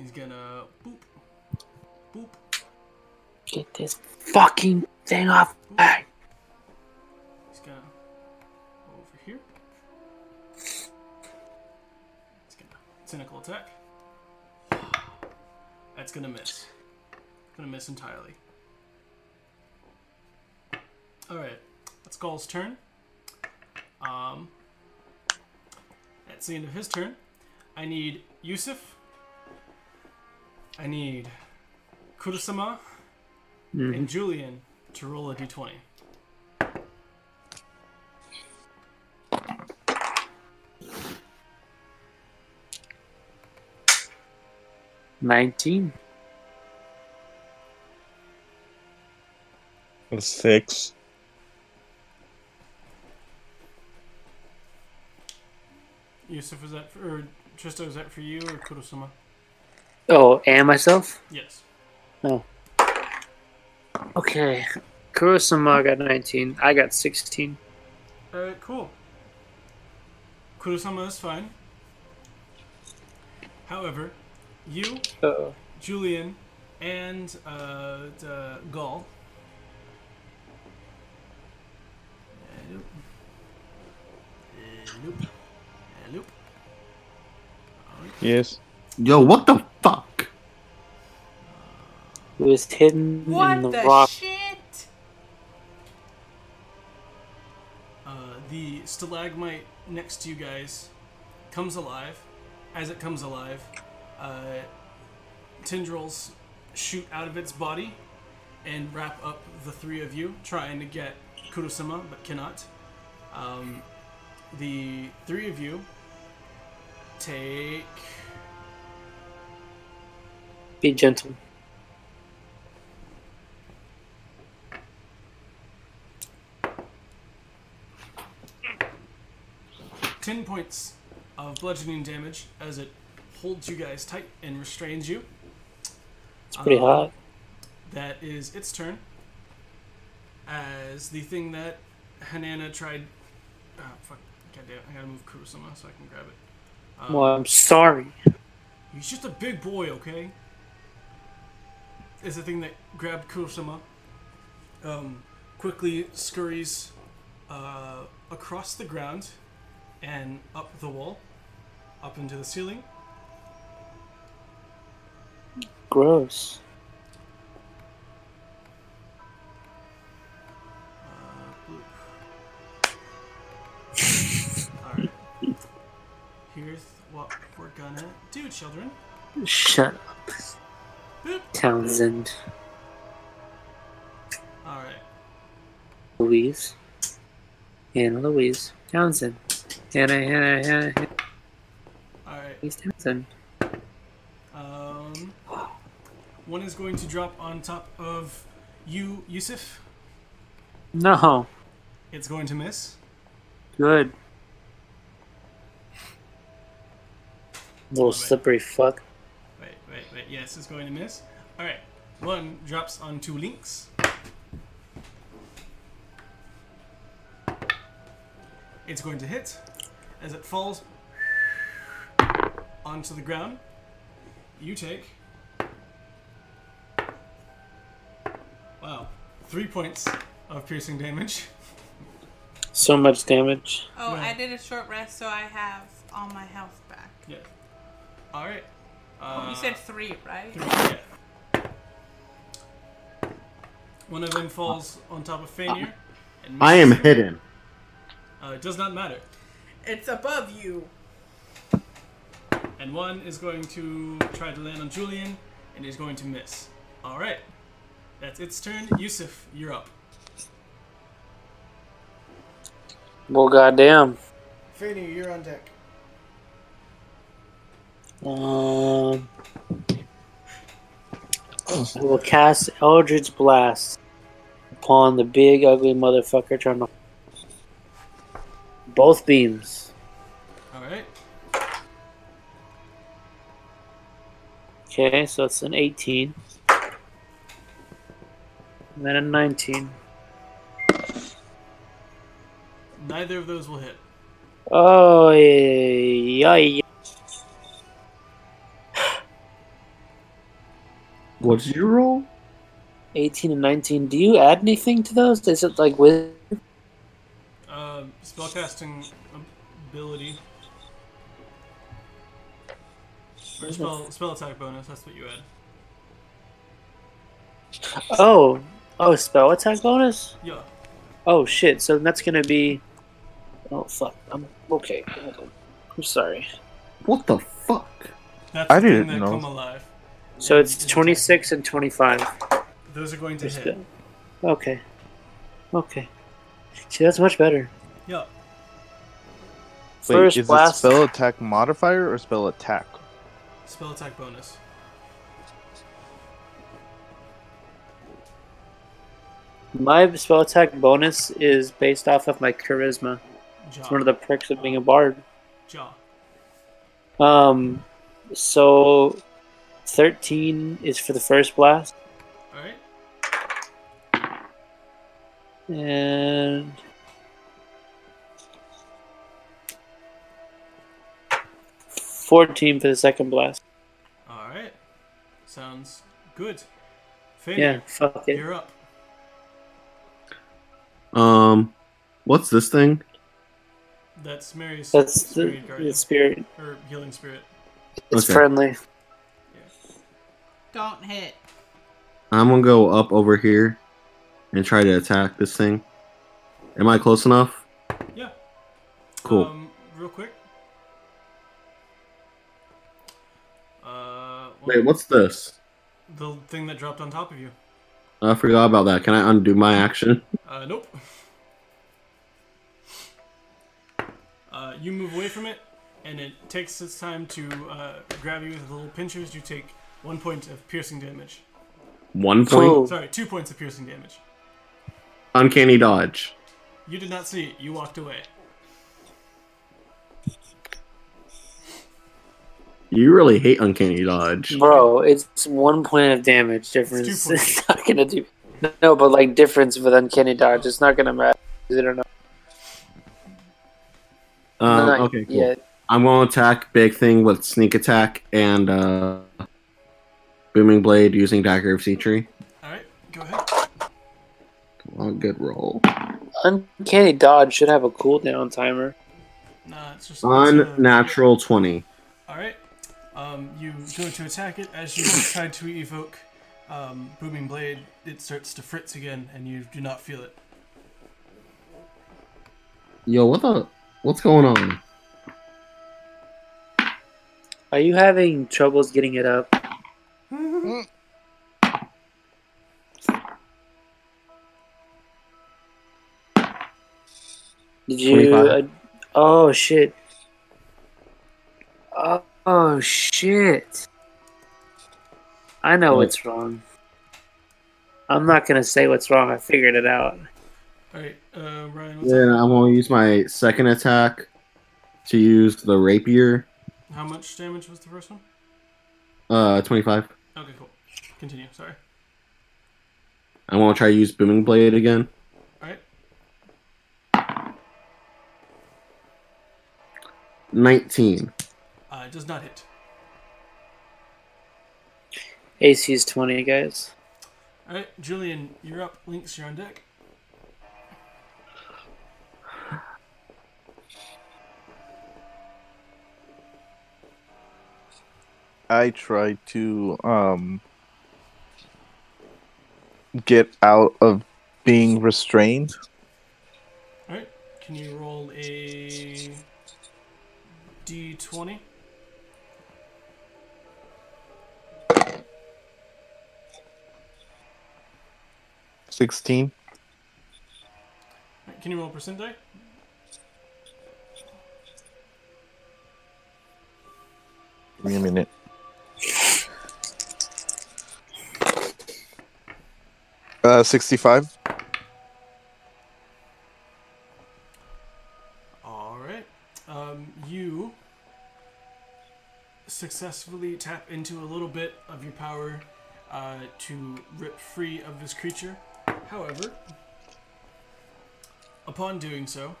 He's gonna boop. Boop. Get this fucking thing off. my- cynical attack. That's gonna miss. Gonna miss entirely. Alright, that's Gal's turn. Um that's the end of his turn. I need Yusuf. I need Kurosama Mhm. and Julian to roll a d20. Nineteen. Six. Yusuf, is that for, or Trista, is that for you or Kurosama? Oh, and myself. Yes. No. Okay. Kurosama got nineteen. I got sixteen. Alright, cool. Kurosama is fine. However, you, Uh-oh. Julian, and uh, the Gal. Uh, nope. Uh, nope. Uh, nope. Alright. Yes. Yo, what the fuck? It was hidden in What the, the rock. shit? Uh, the stalagmite next to you guys comes alive. As it comes alive, uh, tendrils shoot out of its body and wrap up the three of you, trying to get Kurosama, but cannot. Um, the three of you take. Be gentle. ten points of bludgeoning damage as it holds you guys tight and restrains you. It's pretty Um, hot. That is its turn. As the thing that Hanana tried. Oh, fuck. Goddamn, I gotta move Kurosama so I can grab it. Um, Well, I'm sorry. He's just a big boy, okay? Is the thing that grabbed Kurosama. Um, quickly scurries uh, across the ground and up the wall, up into the ceiling. Gross. Alright. Here's what we're gonna do, children. Shut up. Boop. Townsend. Alright. Louise. Anna Louise. Townsend. Hannah, Hannah, Hannah, Hannah. Alright. Louise Townsend. Um, one is going to drop on top of you, Yusuf. No. It's going to miss. Good. Little wait. slippery fuck. Wait, wait, wait. Yes, it's going to miss. Alright. One drops onto Lynx. It's going to hit as it falls onto the ground. You take. Wow. Three points of piercing damage. So much damage. Oh, Yeah. I did a short rest, so I have all my health back. Yeah. Alright. Uh, you said three, right? Three, yeah. One of them falls on top of Fania. And I am misses. hidden. Uh, it does not matter. It's above you. And one is going to try to land on Julian, and is going to miss. All right, that's its turn. Yusuf, you're up. Well, goddamn. Fania, you're on deck. Um. We'll cast Eldritch Blast upon the big ugly motherfucker trying to. Both beams. All right. Okay, so it's an 18. And then a 19. Neither of those will hit. Oh, yeah, yeah. What did roll? 18 and 19. Do you add anything to those? Is it like with. Um, spellcasting ability. Or spell, spell attack bonus, that's what you add. Oh, oh, spell attack bonus? Yeah. Oh shit! So that's gonna be. Oh fuck! I'm okay. I'm sorry. What the fuck? That's I the didn't that know. come alive. So And it's is 26 and 25. Those are going to hit. Okay. Okay. See, that's much better. Yeah. Wait, First is blast. it spell attack modifier or spell attack? Spell attack bonus. My spell attack bonus is based off of my charisma. It's one of the perks of being a bard. Jaw. Um, so 13 is for the first blast, Alright. and fourteen for the second blast. Alright. Sounds good. Finn, Yeah, fuck it. you're up. Um, what's this thing? That's Mary's That's the, spirit guardian. the spirit. Or healing spirit. It's Okay. friendly. Don't hit. I'm gonna go up over here and try to attack this thing. Am I close enough? Yeah. Cool. Um, real quick. Uh, Wait, what's this? the thing that dropped on top of you? I forgot about that. Can I undo my action? Uh, nope. Uh, you move away from it, and it takes its time to uh, grab you with little pinchers. You take one point of piercing damage. One point. Cool. Sorry, two points of piercing damage. Uncanny dodge. You did not see it. You walked away. You really hate uncanny dodge. Bro, it's one point of damage difference. It's two points. It's not gonna do. No, but like difference with uncanny dodge, it's not gonna matter. I don't know. Um, Not okay, cool. yet. I'm gonna attack big thing with sneak attack and uh, booming blade using dagger of Sitri. All right, go ahead. Come on, good roll. Uncanny dodge should have a cooldown timer. Nah, it's just it's, uh, Unnatural twenty. All right. Um, you go to attack it as you try to evoke um, booming blade. It starts to fritz again, and you do not feel it. Yo, what the? What's going on? Are you having troubles getting it up? Did you? Uh, oh shit! Oh, oh shit! I know What? what's wrong. I'm not gonna say what's wrong. I figured it out. All right, uh, Ryan. What's Then? I'm gonna use my second attack to use the rapier. How much damage was the first one? Uh, twenty-five. Okay, cool. Continue. Sorry. I'm gonna try to use booming blade again. All right. Nineteen. Uh, it does not hit. AC is twenty, guys. All right, Julian, you're up. Lynx, you're on deck. I try to um get out of being restrained. All right. Can you roll a d20? 16. Can you roll percent die? Give me a minute. Uh, 65. All right. Um, you successfully tap into a little bit of your power uh, to rip free of this creature. However, upon doing so,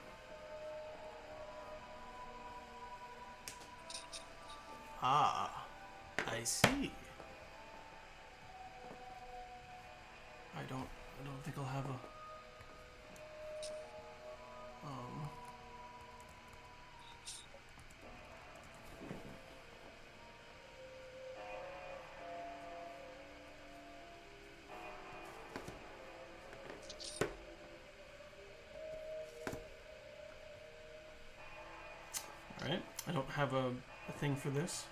ah, I see. I don't, I don't think I'll have a. for this.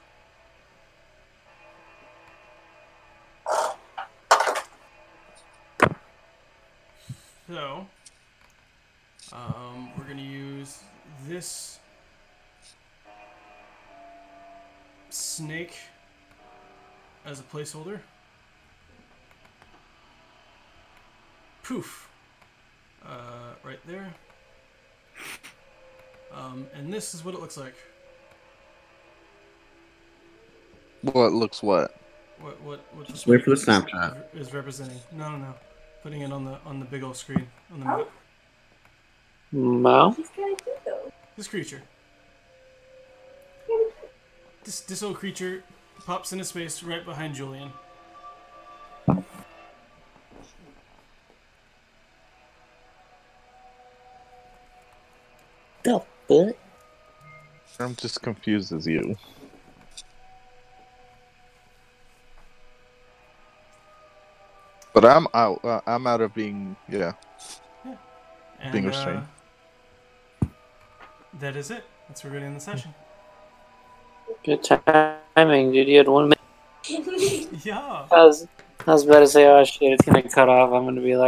So, um, we're going to use this snake as a placeholder. Poof. Uh, right there. Um, and this is what it looks like. What looks what? What what what Just wait for the screen Snapchat. is representing? No, no, no. Putting it on the on the big old screen on the map. Mo? She's kind of cute though. This creature. This this old creature pops into space right behind Julian. The fuck? I'm just confused as you. But I'm out. Uh, I'm out of being. Yeah. And, Being restrained. uh, that is it. That's where we're getting the session. Good timing, dude. You had one minute. Yeah. I was, I was about to say, oh shit, it's gonna cut off. I'm gonna be like,